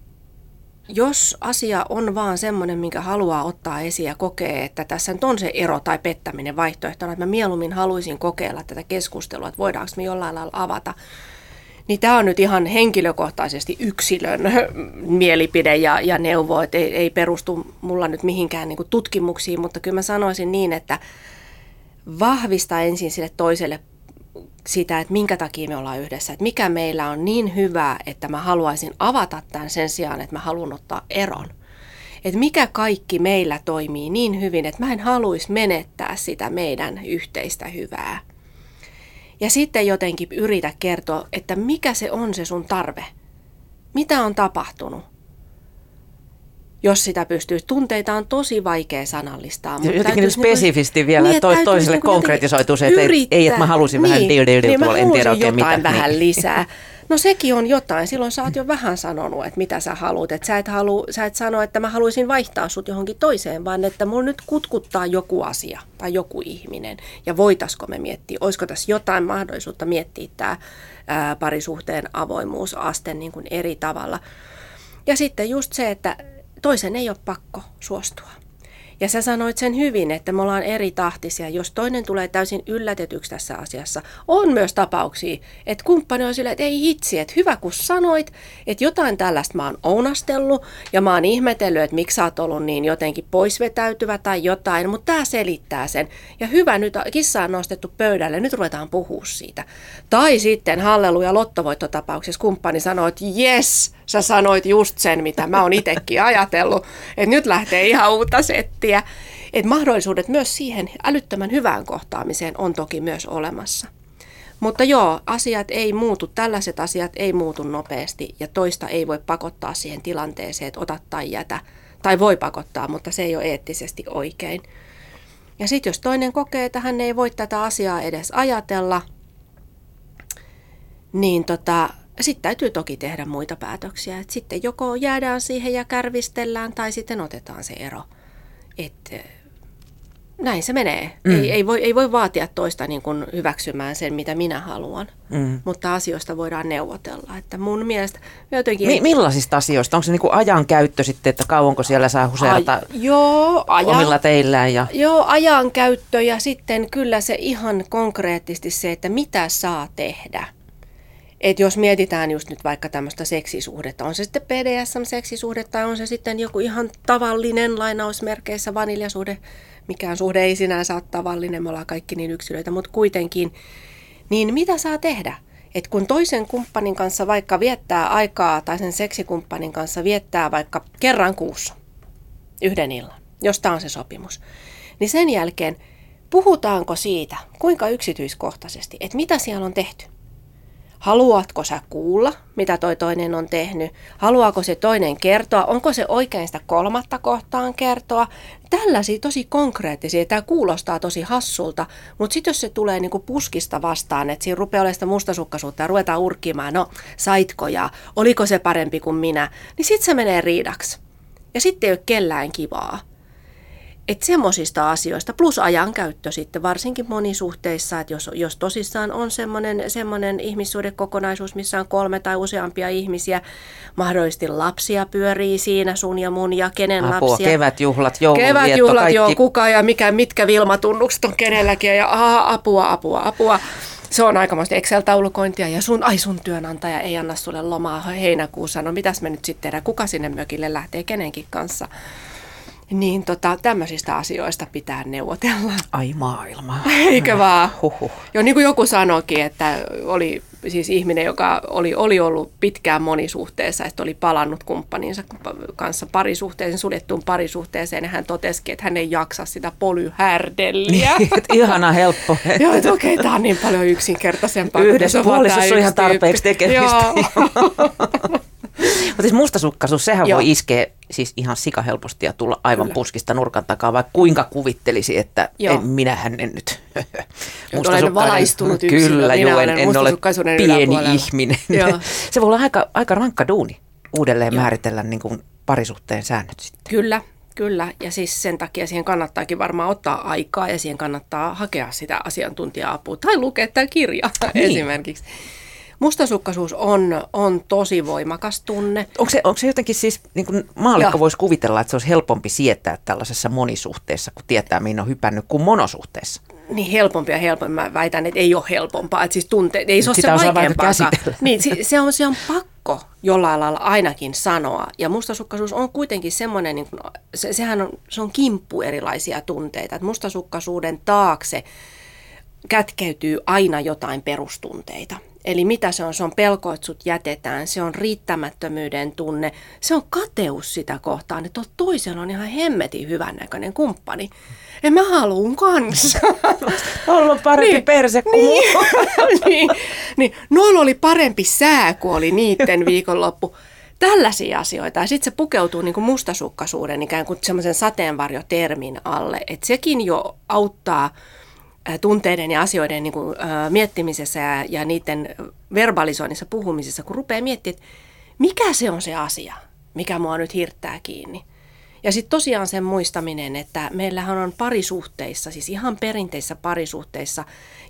jos asia on vaan semmoinen, minkä haluaa ottaa esiin ja kokee, että tässä nyt on se ero tai pettäminen vaihtoehtona, että mä mieluummin haluaisin kokeilla tätä keskustelua, että voidaanko me jollain lailla avata, niin tämä on nyt ihan henkilökohtaisesti yksilön [laughs] mielipide ja, ja neuvo, että ei, ei perustu mulla nyt mihinkään niin tutkimuksiin, mutta kyllä mä sanoisin niin, että vahvista ensin sille toiselle sitä, että minkä takia me ollaan yhdessä, että mikä meillä on niin hyvää, että mä haluaisin avata tämän sen sijaan, että mä haluan ottaa eron. Että mikä kaikki meillä toimii niin hyvin, että mä en haluaisi menettää sitä meidän yhteistä hyvää. Ja sitten jotenkin yritä kertoa, että mikä se on se sun tarve. Mitä on tapahtunut? jos sitä pystyy. Tunteita on tosi vaikea sanallistaa. Mutta jotenkin nyt spesifisti niin, vielä niin, to, toiselle niin konkretisoituu se, että ei, ei, että mä halusin niin, vähän dil, dil, dil, niin, tuolla, en tiedä oikein jotain mitä. vähän niin. lisää. [laughs] No sekin on jotain. Silloin sä oot jo vähän sanonut, että mitä sä haluat. Että sä et, halu, sä et sano, että mä haluaisin vaihtaa sut johonkin toiseen, vaan että mulla nyt kutkuttaa joku asia tai joku ihminen. Ja voitaisiko me miettiä, olisiko tässä jotain mahdollisuutta miettiä tämä parisuhteen avoimuusaste niin kuin eri tavalla. Ja sitten just se, että toisen ei ole pakko suostua. Ja sä sanoit sen hyvin, että me ollaan eri tahtisia. Jos toinen tulee täysin yllätetyksi tässä asiassa, on myös tapauksia, että kumppani on silleen, että ei hitsi, että hyvä kun sanoit, että jotain tällaista mä oon ounastellut ja mä oon ihmetellyt, että miksi sä oot ollut niin jotenkin poisvetäytyvä tai jotain, mutta tämä selittää sen. Ja hyvä, nyt kissa on nostettu pöydälle, nyt ruvetaan puhua siitä. Tai sitten halleluja lottovoittotapauksessa kumppani sanoi, että jes, sä sanoit just sen, mitä mä oon itsekin ajatellut, että nyt lähtee ihan uutta settiä. Että mahdollisuudet myös siihen älyttömän hyvään kohtaamiseen on toki myös olemassa. Mutta joo, asiat ei muutu, tällaiset asiat ei muutu nopeasti ja toista ei voi pakottaa siihen tilanteeseen, että ota tai jätä. Tai voi pakottaa, mutta se ei ole eettisesti oikein. Ja sitten jos toinen kokee, että hän ei voi tätä asiaa edes ajatella, niin tota, sitten täytyy toki tehdä muita päätöksiä. Et sitten joko jäädään siihen ja kärvistellään tai sitten otetaan se ero. Et, eh, näin se menee. Mm. Ei, ei, voi, ei voi vaatia toista niin kuin hyväksymään sen, mitä minä haluan, mm. mutta asioista voidaan neuvotella. Että mun mielestä jotenkin... Mi- millaisista asioista? Onko se niin kuin ajankäyttö sitten, että kauanko siellä saa huseerata Ai, joo, ajan, omilla teillään? Ja... Joo, ajankäyttö ja sitten kyllä se ihan konkreettisesti se, että mitä saa tehdä – et jos mietitään just nyt vaikka tämmöistä seksisuhdetta, on se sitten BDSM-seksisuhde tai on se sitten joku ihan tavallinen lainausmerkeissä vaniljasuhde, mikään suhde ei sinänsä ole tavallinen, me ollaan kaikki niin yksilöitä, mutta kuitenkin, niin mitä saa tehdä? Et kun toisen kumppanin kanssa vaikka viettää aikaa tai sen seksikumppanin kanssa viettää vaikka kerran kuussa yhden illan, jos tämä on se sopimus, niin sen jälkeen puhutaanko siitä, kuinka yksityiskohtaisesti, että mitä siellä on tehty – Haluatko sä kuulla, mitä toi toinen on tehnyt? Haluaako se toinen kertoa? Onko se oikein sitä kolmatta kohtaan kertoa? Tällaisia tosi konkreettisia. Tämä kuulostaa tosi hassulta, mutta sitten jos se tulee niinku puskista vastaan, että siinä rupeaa olemaan sitä mustasukkaisuutta ja ruvetaan urkkimaan, no saitko ja oliko se parempi kuin minä, niin sitten se menee riidaksi. Ja sitten ei ole kellään kivaa. Että semmoisista asioista, plus ajankäyttö sitten varsinkin monisuhteissa, että jos, jos tosissaan on semmoinen, semmoinen ihmissuhdekokonaisuus, missä on kolme tai useampia ihmisiä, mahdollisesti lapsia pyörii siinä, sun ja mun ja kenen Apua, lapsia. kevätjuhlat, joulunvietto, Kevätjuhlat, kaikki. joo, kuka ja mikä, mitkä Vilmatunnukset on kenelläkin ja aha, apua, apua, apua. Se on aikamoista Excel-taulukointia ja sun, ai sun työnantaja ei anna sulle lomaa heinäkuussa. No mitäs me nyt sitten tehdään? Kuka sinne mökille lähtee kenenkin kanssa? Niin tota, tämmöisistä asioista pitää neuvotella. Ai maailma. Eikö vaan? Huhhuh. Jo niin kuin joku sanoikin, että oli siis ihminen, joka oli, oli ollut pitkään monisuhteessa, että oli palannut kumppaninsa kanssa parisuhteeseen, suljettuun parisuhteeseen, ja hän totesikin, että hän ei jaksa sitä polyhärdelliä. Niin, ihana helppo. [laughs] Joo, että okei, tämä on niin paljon yksinkertaisempaa. Yhdessä puolisossa on ihan tarpeeksi tekemistä. [laughs] Mutta siis mustasukkaisuus, sehän Joo. voi iskeä siis ihan sikahelposti ja tulla aivan Kyllä. puskista nurkan takaa, vaikka kuinka kuvittelisi, että en, minähän en nyt Olen valaistunut yksilö, Kyllä, minä joo, en, en ole pieni ihminen. Joo. [laughs] Se voi olla aika, aika rankka duuni uudelleen joo. määritellä niin kuin parisuhteen säännöt sitten. Kyllä, Kyllä, ja siis sen takia siihen kannattaakin varmaan ottaa aikaa ja siihen kannattaa hakea sitä asiantuntija-apua tai lukea tämä kirja niin. [laughs] esimerkiksi. Mustasukkaisuus on, on tosi voimakas tunne. Onko se, onko se jotenkin siis, niin kuin maalikko voisi kuvitella, että se olisi helpompi sietää tällaisessa monisuhteessa, kun tietää, mihin on hypännyt, kuin monosuhteessa? Niin helpompi ja helpompi. Mä väitän, että ei ole helpompaa. Että siis tunte, ei se ole Sitä se vaikeampaa. Niin, se on, se on pakko jollain lailla ainakin sanoa. Ja mustasukkaisuus on kuitenkin semmoinen, niin kuin, se, sehän on, se on kimppu erilaisia tunteita. Että mustasukkaisuuden taakse kätkeytyy aina jotain perustunteita. Eli mitä se on? Se on pelko, että sut jätetään, se on riittämättömyyden tunne, se on kateus sitä kohtaan, että toisella on ihan hemmetin hyvännäköinen kumppani. Ja mä haluun kanssa. Olla parempi niin, perse kuin [laughs] niin, niin, niin, noilla oli parempi sää kuin oli niiden viikonloppu. Tällaisia asioita. Ja sitten se pukeutuu niin kuin mustasukkaisuuden ikään kuin semmoisen sateenvarjotermin alle. Että sekin jo auttaa tunteiden ja asioiden niin kuin, äh, miettimisessä ja, ja niiden verbalisoinnissa, puhumisessa, kun rupeaa miettimään, että mikä se on se asia, mikä mua nyt hirttää kiinni. Ja sitten tosiaan sen muistaminen, että meillähän on parisuhteissa, siis ihan perinteissä parisuhteissa,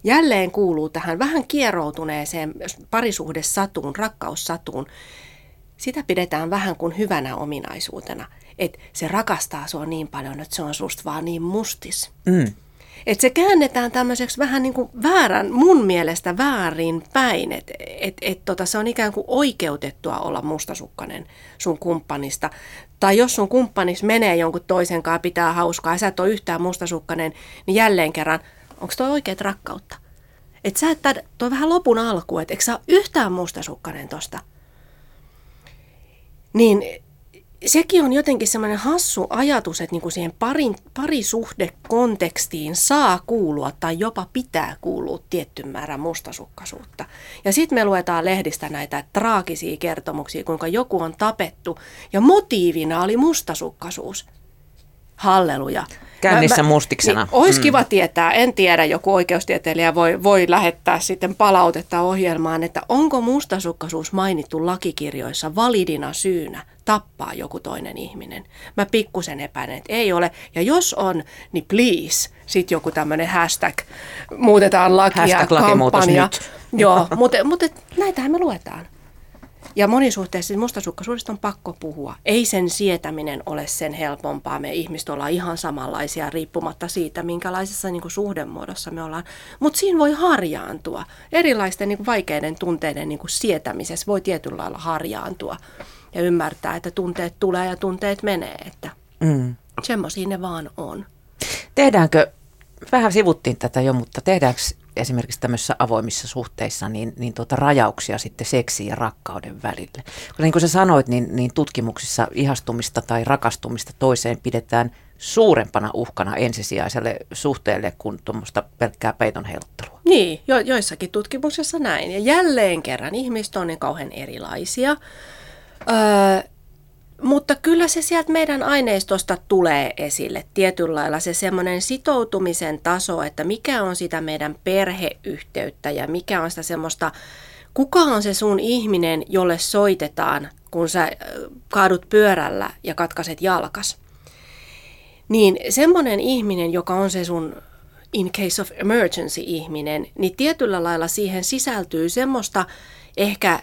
jälleen kuuluu tähän vähän kieroutuneeseen parisuhdesatuun, rakkaussatuun. Sitä pidetään vähän kuin hyvänä ominaisuutena, että se rakastaa sua niin paljon, että se on susta vaan niin mustis. Mm. Että se käännetään tämmöiseksi vähän niin kuin väärän, mun mielestä väärin päin, että et, et tota, se on ikään kuin oikeutettua olla mustasukkainen sun kumppanista. Tai jos sun kumppanis menee jonkun toisen kanssa, pitää hauskaa ja sä et ole yhtään mustasukkainen, niin jälleen kerran, onko toi oikeat rakkautta? Että sä et, toi vähän lopun alku, että eikö sä ole yhtään mustasukkainen tosta? Niin sekin on jotenkin semmoinen hassu ajatus, että niinku siihen parin, parisuhdekontekstiin saa kuulua tai jopa pitää kuulua tietty määrä mustasukkaisuutta. Ja sitten me luetaan lehdistä näitä traagisia kertomuksia, kuinka joku on tapettu ja motiivina oli mustasukkaisuus. Halleluja. Kännissä mustiksena. Niin, olisi mm. kiva tietää, en tiedä, joku oikeustieteilijä voi, voi lähettää sitten palautetta ohjelmaan, että onko mustasukkaisuus mainittu lakikirjoissa validina syynä tappaa joku toinen ihminen. Mä pikkusen epäilen, että ei ole. Ja jos on, niin please, sitten joku tämmöinen hashtag, muutetaan lakia, hashtag kampanja. Nyt. Joo, [laughs] mutta, mutta näitähän me luetaan. Ja monisuhteessa mustasukkaisuudesta on pakko puhua. Ei sen sietäminen ole sen helpompaa. Me ihmiset ollaan ihan samanlaisia riippumatta siitä, minkälaisessa niin kuin suhdemuodossa me ollaan. Mutta siinä voi harjaantua. Erilaisten niin kuin vaikeiden tunteiden niin kuin sietämisessä voi tietyllä lailla harjaantua. Ja ymmärtää, että tunteet tulee ja tunteet menee. Että mm. semmoisia ne vaan on. Tehdäänkö, vähän sivuttiin tätä jo, mutta tehdäänkö esimerkiksi tämmöisissä avoimissa suhteissa niin, niin tuota rajauksia sitten seksiin ja rakkauden välille. Koska niin kuin sä sanoit, niin, niin tutkimuksissa ihastumista tai rakastumista toiseen pidetään suurempana uhkana ensisijaiselle suhteelle kuin tuommoista pelkkää peiton heiluttelua. Niin, jo, joissakin tutkimuksissa näin. Ja jälleen kerran ihmiset on niin kauhean erilaisia. Öö, mutta kyllä se sieltä meidän aineistosta tulee esille tietyllä lailla se semmoinen sitoutumisen taso, että mikä on sitä meidän perheyhteyttä ja mikä on sitä semmoista, kuka on se sun ihminen, jolle soitetaan, kun sä kaadut pyörällä ja katkaset jalkas. Niin semmoinen ihminen, joka on se sun in case of emergency ihminen, niin tietyllä lailla siihen sisältyy semmoista ehkä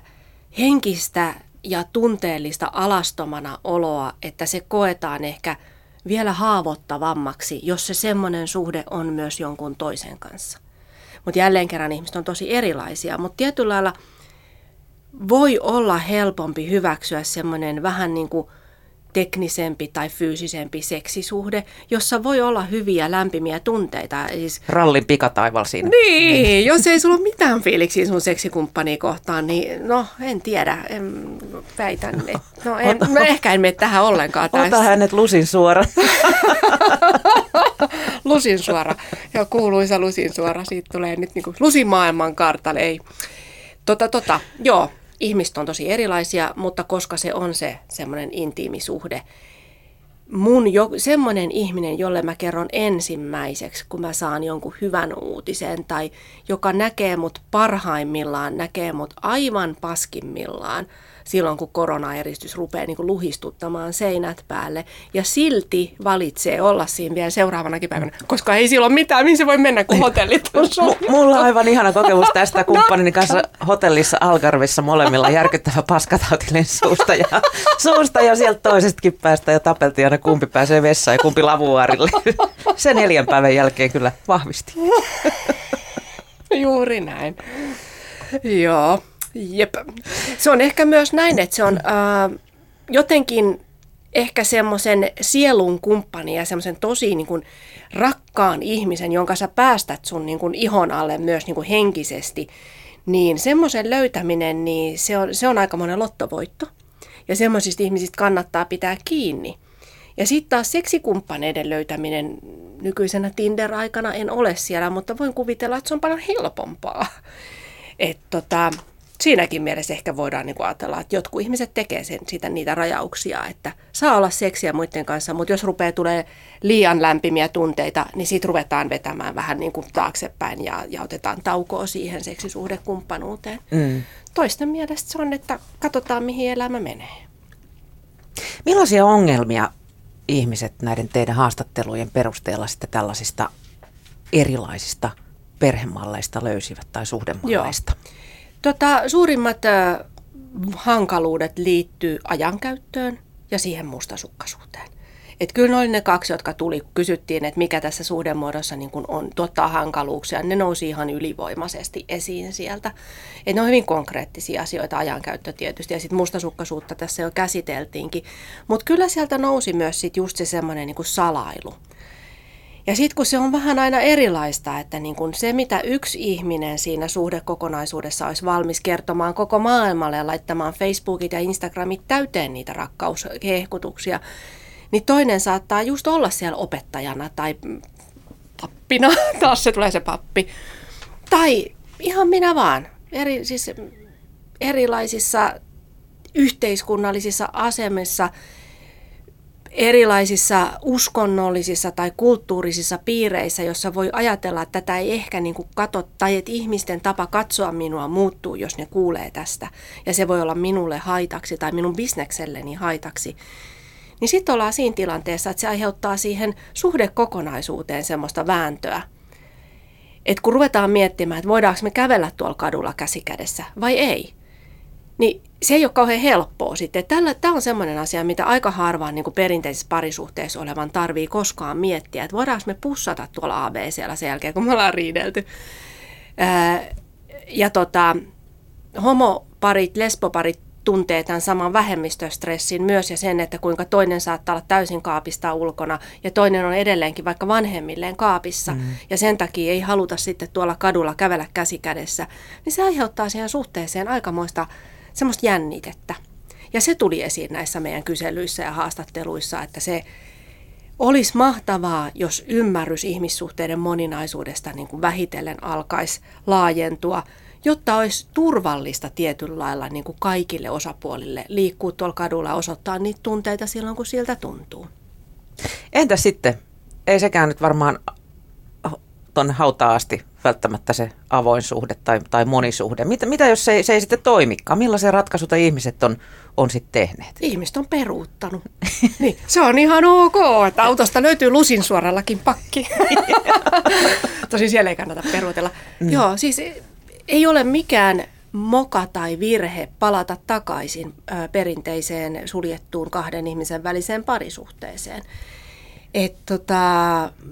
henkistä ja tunteellista alastomana oloa, että se koetaan ehkä vielä haavoittavammaksi, jos se semmoinen suhde on myös jonkun toisen kanssa. Mutta jälleen kerran ihmiset on tosi erilaisia, mutta tietyllä lailla voi olla helpompi hyväksyä semmoinen vähän niin kuin teknisempi tai fyysisempi seksisuhde, jossa voi olla hyviä lämpimiä tunteita. Siis, Rallin pikataival siinä. niin, jos ei sulla ole mitään fiiliksiä sun seksikumppania kohtaan, niin no en tiedä, en, väitän, et, no, en, no ehkä en mene tähän ollenkaan. Ota tästä. hänet lusin suora. [laughs] lusin suora. Joo, kuuluisa lusin suora. Siitä tulee nyt niin kuin lusin maailman kartalle. Ei. Tota, tota, joo, ihmiset on tosi erilaisia, mutta koska se on se semmoinen intiimi suhde, mun jo, semmoinen ihminen, jolle mä kerron ensimmäiseksi, kun mä saan jonkun hyvän uutisen, tai joka näkee mut parhaimmillaan, näkee mut aivan paskimmillaan, silloin kun koronaeristys rupeaa niin kuin luhistuttamaan seinät päälle, ja silti valitsee olla siinä vielä seuraavanakin päivänä, koska ei silloin mitään, mihin se voi mennä, kun hotellit on [laughs] suljettu. Mulla on aivan ihana kokemus tästä [laughs] kumppanini kanssa hotellissa Algarvissa molemmilla järkyttävä paskatauti suusta ja, [laughs] suusta ja sieltä toisestakin päästä ja tapeltiin aina kumpi pääsee vessaan ja kumpi lavuaarille. Se neljän päivän jälkeen kyllä vahvisti. Juuri näin. Joo, jep. Se on ehkä myös näin, että se on äh, jotenkin ehkä semmoisen sielun kumppani ja semmoisen tosi niin kuin, rakkaan ihmisen, jonka sä päästät sun niin kuin, ihon alle myös niin kuin, henkisesti, niin semmoisen löytäminen, niin se on, se on aika monen lottovoitto. Ja semmoisista ihmisistä kannattaa pitää kiinni. Ja sitten taas seksikumppaneiden löytäminen nykyisenä Tinder-aikana en ole siellä, mutta voin kuvitella, että se on paljon helpompaa. Et tota, siinäkin mielessä ehkä voidaan niin ajatella, että jotkut ihmiset tekee sen, sitä niitä rajauksia, että saa olla seksiä muiden kanssa, mutta jos rupeaa tulee liian lämpimiä tunteita, niin siitä ruvetaan vetämään vähän niin kuin taaksepäin ja, ja otetaan taukoa siihen seksisuhdekumppanuuteen. Mm. Toisten mielestä se on, että katsotaan mihin elämä menee. Millaisia ongelmia ihmiset näiden teidän haastattelujen perusteella sitten tällaisista erilaisista perhemalleista löysivät tai suhdemalleista? Joo. Tota, suurimmat hankaluudet liittyy ajankäyttöön ja siihen mustasukkaisuuteen. Et kyllä ne oli ne kaksi, jotka tuli, kun kysyttiin, että mikä tässä suhdemuodossa niin kun on, tuottaa hankaluuksia. Ne nousi ihan ylivoimaisesti esiin sieltä. Et ne on hyvin konkreettisia asioita, ajankäyttö tietysti, ja sitten mustasukkaisuutta tässä jo käsiteltiinkin. Mutta kyllä sieltä nousi myös sit just se semmoinen niin salailu. Ja sitten kun se on vähän aina erilaista, että niin kun se mitä yksi ihminen siinä suhdekokonaisuudessa olisi valmis kertomaan koko maailmalle ja laittamaan Facebookit ja Instagramit täyteen niitä rakkaushehkutuksia, niin toinen saattaa just olla siellä opettajana tai pappina, [laughs] taas se tulee se pappi, tai ihan minä vaan, eri, siis erilaisissa yhteiskunnallisissa asemissa, erilaisissa uskonnollisissa tai kulttuurisissa piireissä, jossa voi ajatella, että tätä ei ehkä niin kuin katso, tai että ihmisten tapa katsoa minua muuttuu, jos ne kuulee tästä. Ja se voi olla minulle haitaksi tai minun bisnekselleni haitaksi. Niin sitten ollaan siinä tilanteessa, että se aiheuttaa siihen suhdekokonaisuuteen semmoista vääntöä. Että kun ruvetaan miettimään, että voidaanko me kävellä tuolla kadulla käsikädessä vai ei, niin se ei ole kauhean helppoa sitten. Tämä on semmoinen asia, mitä aika harvaan niin perinteisessä parisuhteessa olevan tarvii koskaan miettiä, että voidaanko me pussata tuolla ABCllä sen jälkeen, kun me ollaan riidelty. Ää, ja tota, homoparit, lesboparit tuntee tämän saman vähemmistöstressin myös ja sen, että kuinka toinen saattaa olla täysin kaapista ulkona ja toinen on edelleenkin vaikka vanhemmilleen kaapissa mm. ja sen takia ei haluta sitten tuolla kadulla kävellä käsi kädessä, niin se aiheuttaa siihen suhteeseen aikamoista semmoista jännitettä. Ja se tuli esiin näissä meidän kyselyissä ja haastatteluissa, että se olisi mahtavaa, jos ymmärrys ihmissuhteiden moninaisuudesta niin kuin vähitellen alkaisi laajentua, jotta olisi turvallista tietyllä lailla niin kuin kaikille osapuolille liikkua tuolla kadulla ja osoittaa niitä tunteita silloin, kun siltä tuntuu. Entä sitten? Ei sekään nyt varmaan tuonne hautaan asti välttämättä se avoin suhde tai, tai monisuhde. Mitä, mitä jos se ei, se ei sitten toimikaan? Millaisia ratkaisuja ihmiset on, on sitten tehneet? Ihmiset on peruuttanut. [laughs] niin, se on ihan ok, että autosta löytyy lusin suorallakin pakki. [laughs] Tosin siellä ei kannata peruutella. Mm. Joo, siis ei ole mikään moka tai virhe palata takaisin perinteiseen suljettuun kahden ihmisen väliseen parisuhteeseen. Et tota,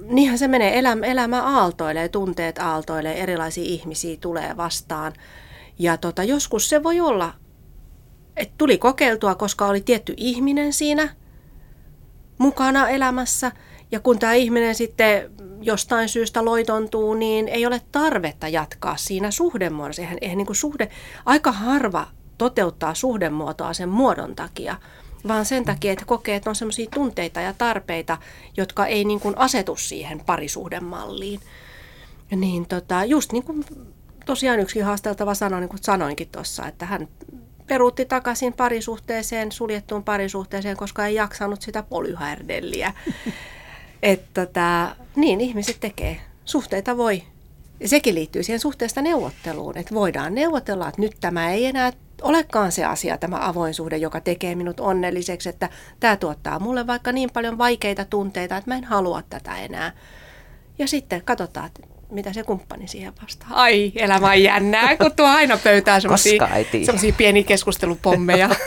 niinhän se menee, elämä, elämä aaltoilee, tunteet aaltoilee, erilaisia ihmisiä tulee vastaan. Ja tota, joskus se voi olla, että tuli kokeiltua, koska oli tietty ihminen siinä mukana elämässä. Ja kun tämä ihminen sitten jostain syystä loitontuu, niin ei ole tarvetta jatkaa siinä suhdemuodossa. Eihän, eihän niin kuin suhde, aika harva toteuttaa suhdemuotoa sen muodon takia, vaan sen takia, että kokee, että on sellaisia tunteita ja tarpeita, jotka ei niin kuin asetu siihen parisuhdemalliin. Niin tota, just niin kuin tosiaan yksi haasteltava sanoi, niin kuin sanoinkin tuossa, että hän peruutti takaisin parisuhteeseen, suljettuun parisuhteeseen, koska ei jaksanut sitä polyhärdelliä. [laughs] että tota, niin ihmiset tekee. Suhteita voi. Sekin liittyy siihen suhteesta neuvotteluun, että voidaan neuvotella, että nyt tämä ei enää olekaan se asia, tämä avoin suhde, joka tekee minut onnelliseksi, että tämä tuottaa mulle vaikka niin paljon vaikeita tunteita, että mä en halua tätä enää. Ja sitten katsotaan, mitä se kumppani siihen vastaa. Ai, elämä on jännää, kun tuo aina pöytää [laughs] semmoisia pieniä keskustelupommeja. [laughs]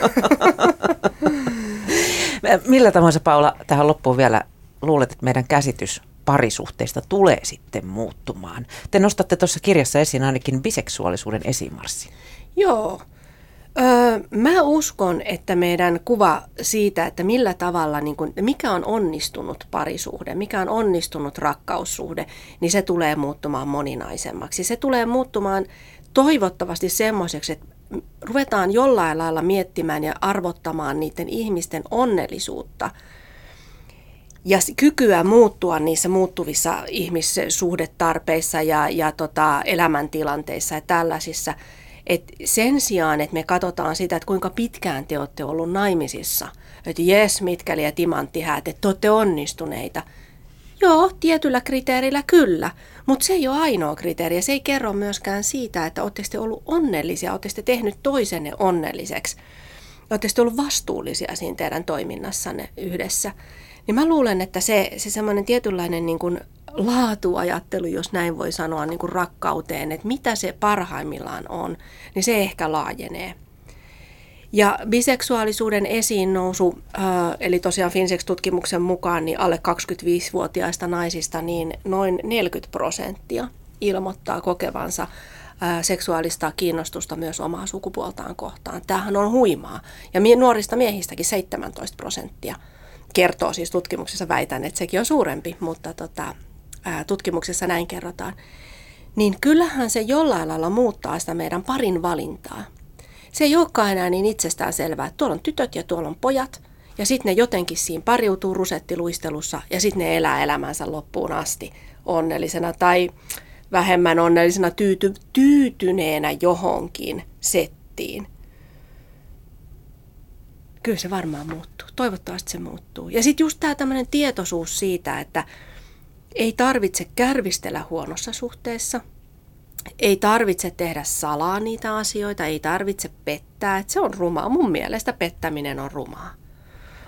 Millä tavoin sä Paula tähän loppuun vielä luulet, että meidän käsitys parisuhteista tulee sitten muuttumaan? Te nostatte tuossa kirjassa esiin ainakin biseksuaalisuuden esimarssi. Joo. Öö, mä uskon, että meidän kuva siitä, että millä tavalla, niin kun, mikä on onnistunut parisuhde, mikä on onnistunut rakkaussuhde, niin se tulee muuttumaan moninaisemmaksi. Se tulee muuttumaan toivottavasti semmoiseksi, että ruvetaan jollain lailla miettimään ja arvottamaan niiden ihmisten onnellisuutta ja kykyä muuttua niissä muuttuvissa ihmissuhdetarpeissa ja, ja tota, elämäntilanteissa ja tällaisissa – et sen sijaan, että me katsotaan sitä, että kuinka pitkään te olette ollut naimisissa, että jes, mitkäli ja timanttihäät, että te olette onnistuneita. Joo, tietyllä kriteerillä kyllä, mutta se ei ole ainoa kriteeri ja se ei kerro myöskään siitä, että olette te ollut onnellisia, olette tehnyt toisenne onnelliseksi. Olette ollut vastuullisia siinä teidän toiminnassanne yhdessä. Niin mä luulen, että se, se semmoinen tietynlainen niin kuin laatuajattelu, jos näin voi sanoa, niin kuin rakkauteen, että mitä se parhaimmillaan on, niin se ehkä laajenee. Ja biseksuaalisuuden esiin nousu, eli tosiaan Finsex-tutkimuksen mukaan niin alle 25-vuotiaista naisista niin noin 40 prosenttia ilmoittaa kokevansa seksuaalista kiinnostusta myös omaa sukupuoltaan kohtaan. Tämähän on huimaa. Ja nuorista miehistäkin 17 prosenttia kertoo siis tutkimuksessa, väitän, että sekin on suurempi, mutta tota, tutkimuksessa näin kerrotaan, niin kyllähän se jollain lailla muuttaa sitä meidän parin valintaa. Se ei olekaan enää niin itsestään selvää, että tuolla on tytöt ja tuolla on pojat, ja sitten ne jotenkin siinä pariutuu rusettiluistelussa, ja sitten ne elää elämänsä loppuun asti onnellisena tai vähemmän onnellisena tyyty, tyytyneenä johonkin settiin. Kyllä se varmaan muuttuu. Toivottavasti se muuttuu. Ja sitten just tämä tämmöinen tietoisuus siitä, että ei tarvitse kärvistellä huonossa suhteessa. Ei tarvitse tehdä salaa niitä asioita, ei tarvitse pettää. Että se on rumaa. Mun mielestä pettäminen on rumaa.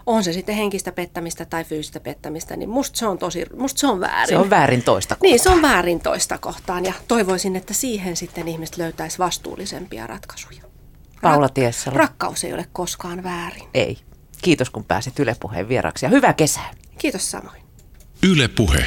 On se sitten henkistä pettämistä tai fyysistä pettämistä, niin musta se on tosi, musta se on väärin. Se on väärin toista kohtaan. Niin, se on väärin toista kohtaan ja toivoisin, että siihen sitten ihmiset löytäisi vastuullisempia ratkaisuja. Paula Tiessala. Rakkaus ei ole koskaan väärin. Ei. Kiitos kun pääsit Yle Puheen vieraksi ja hyvää kesää. Kiitos samoin. Yle Puhe.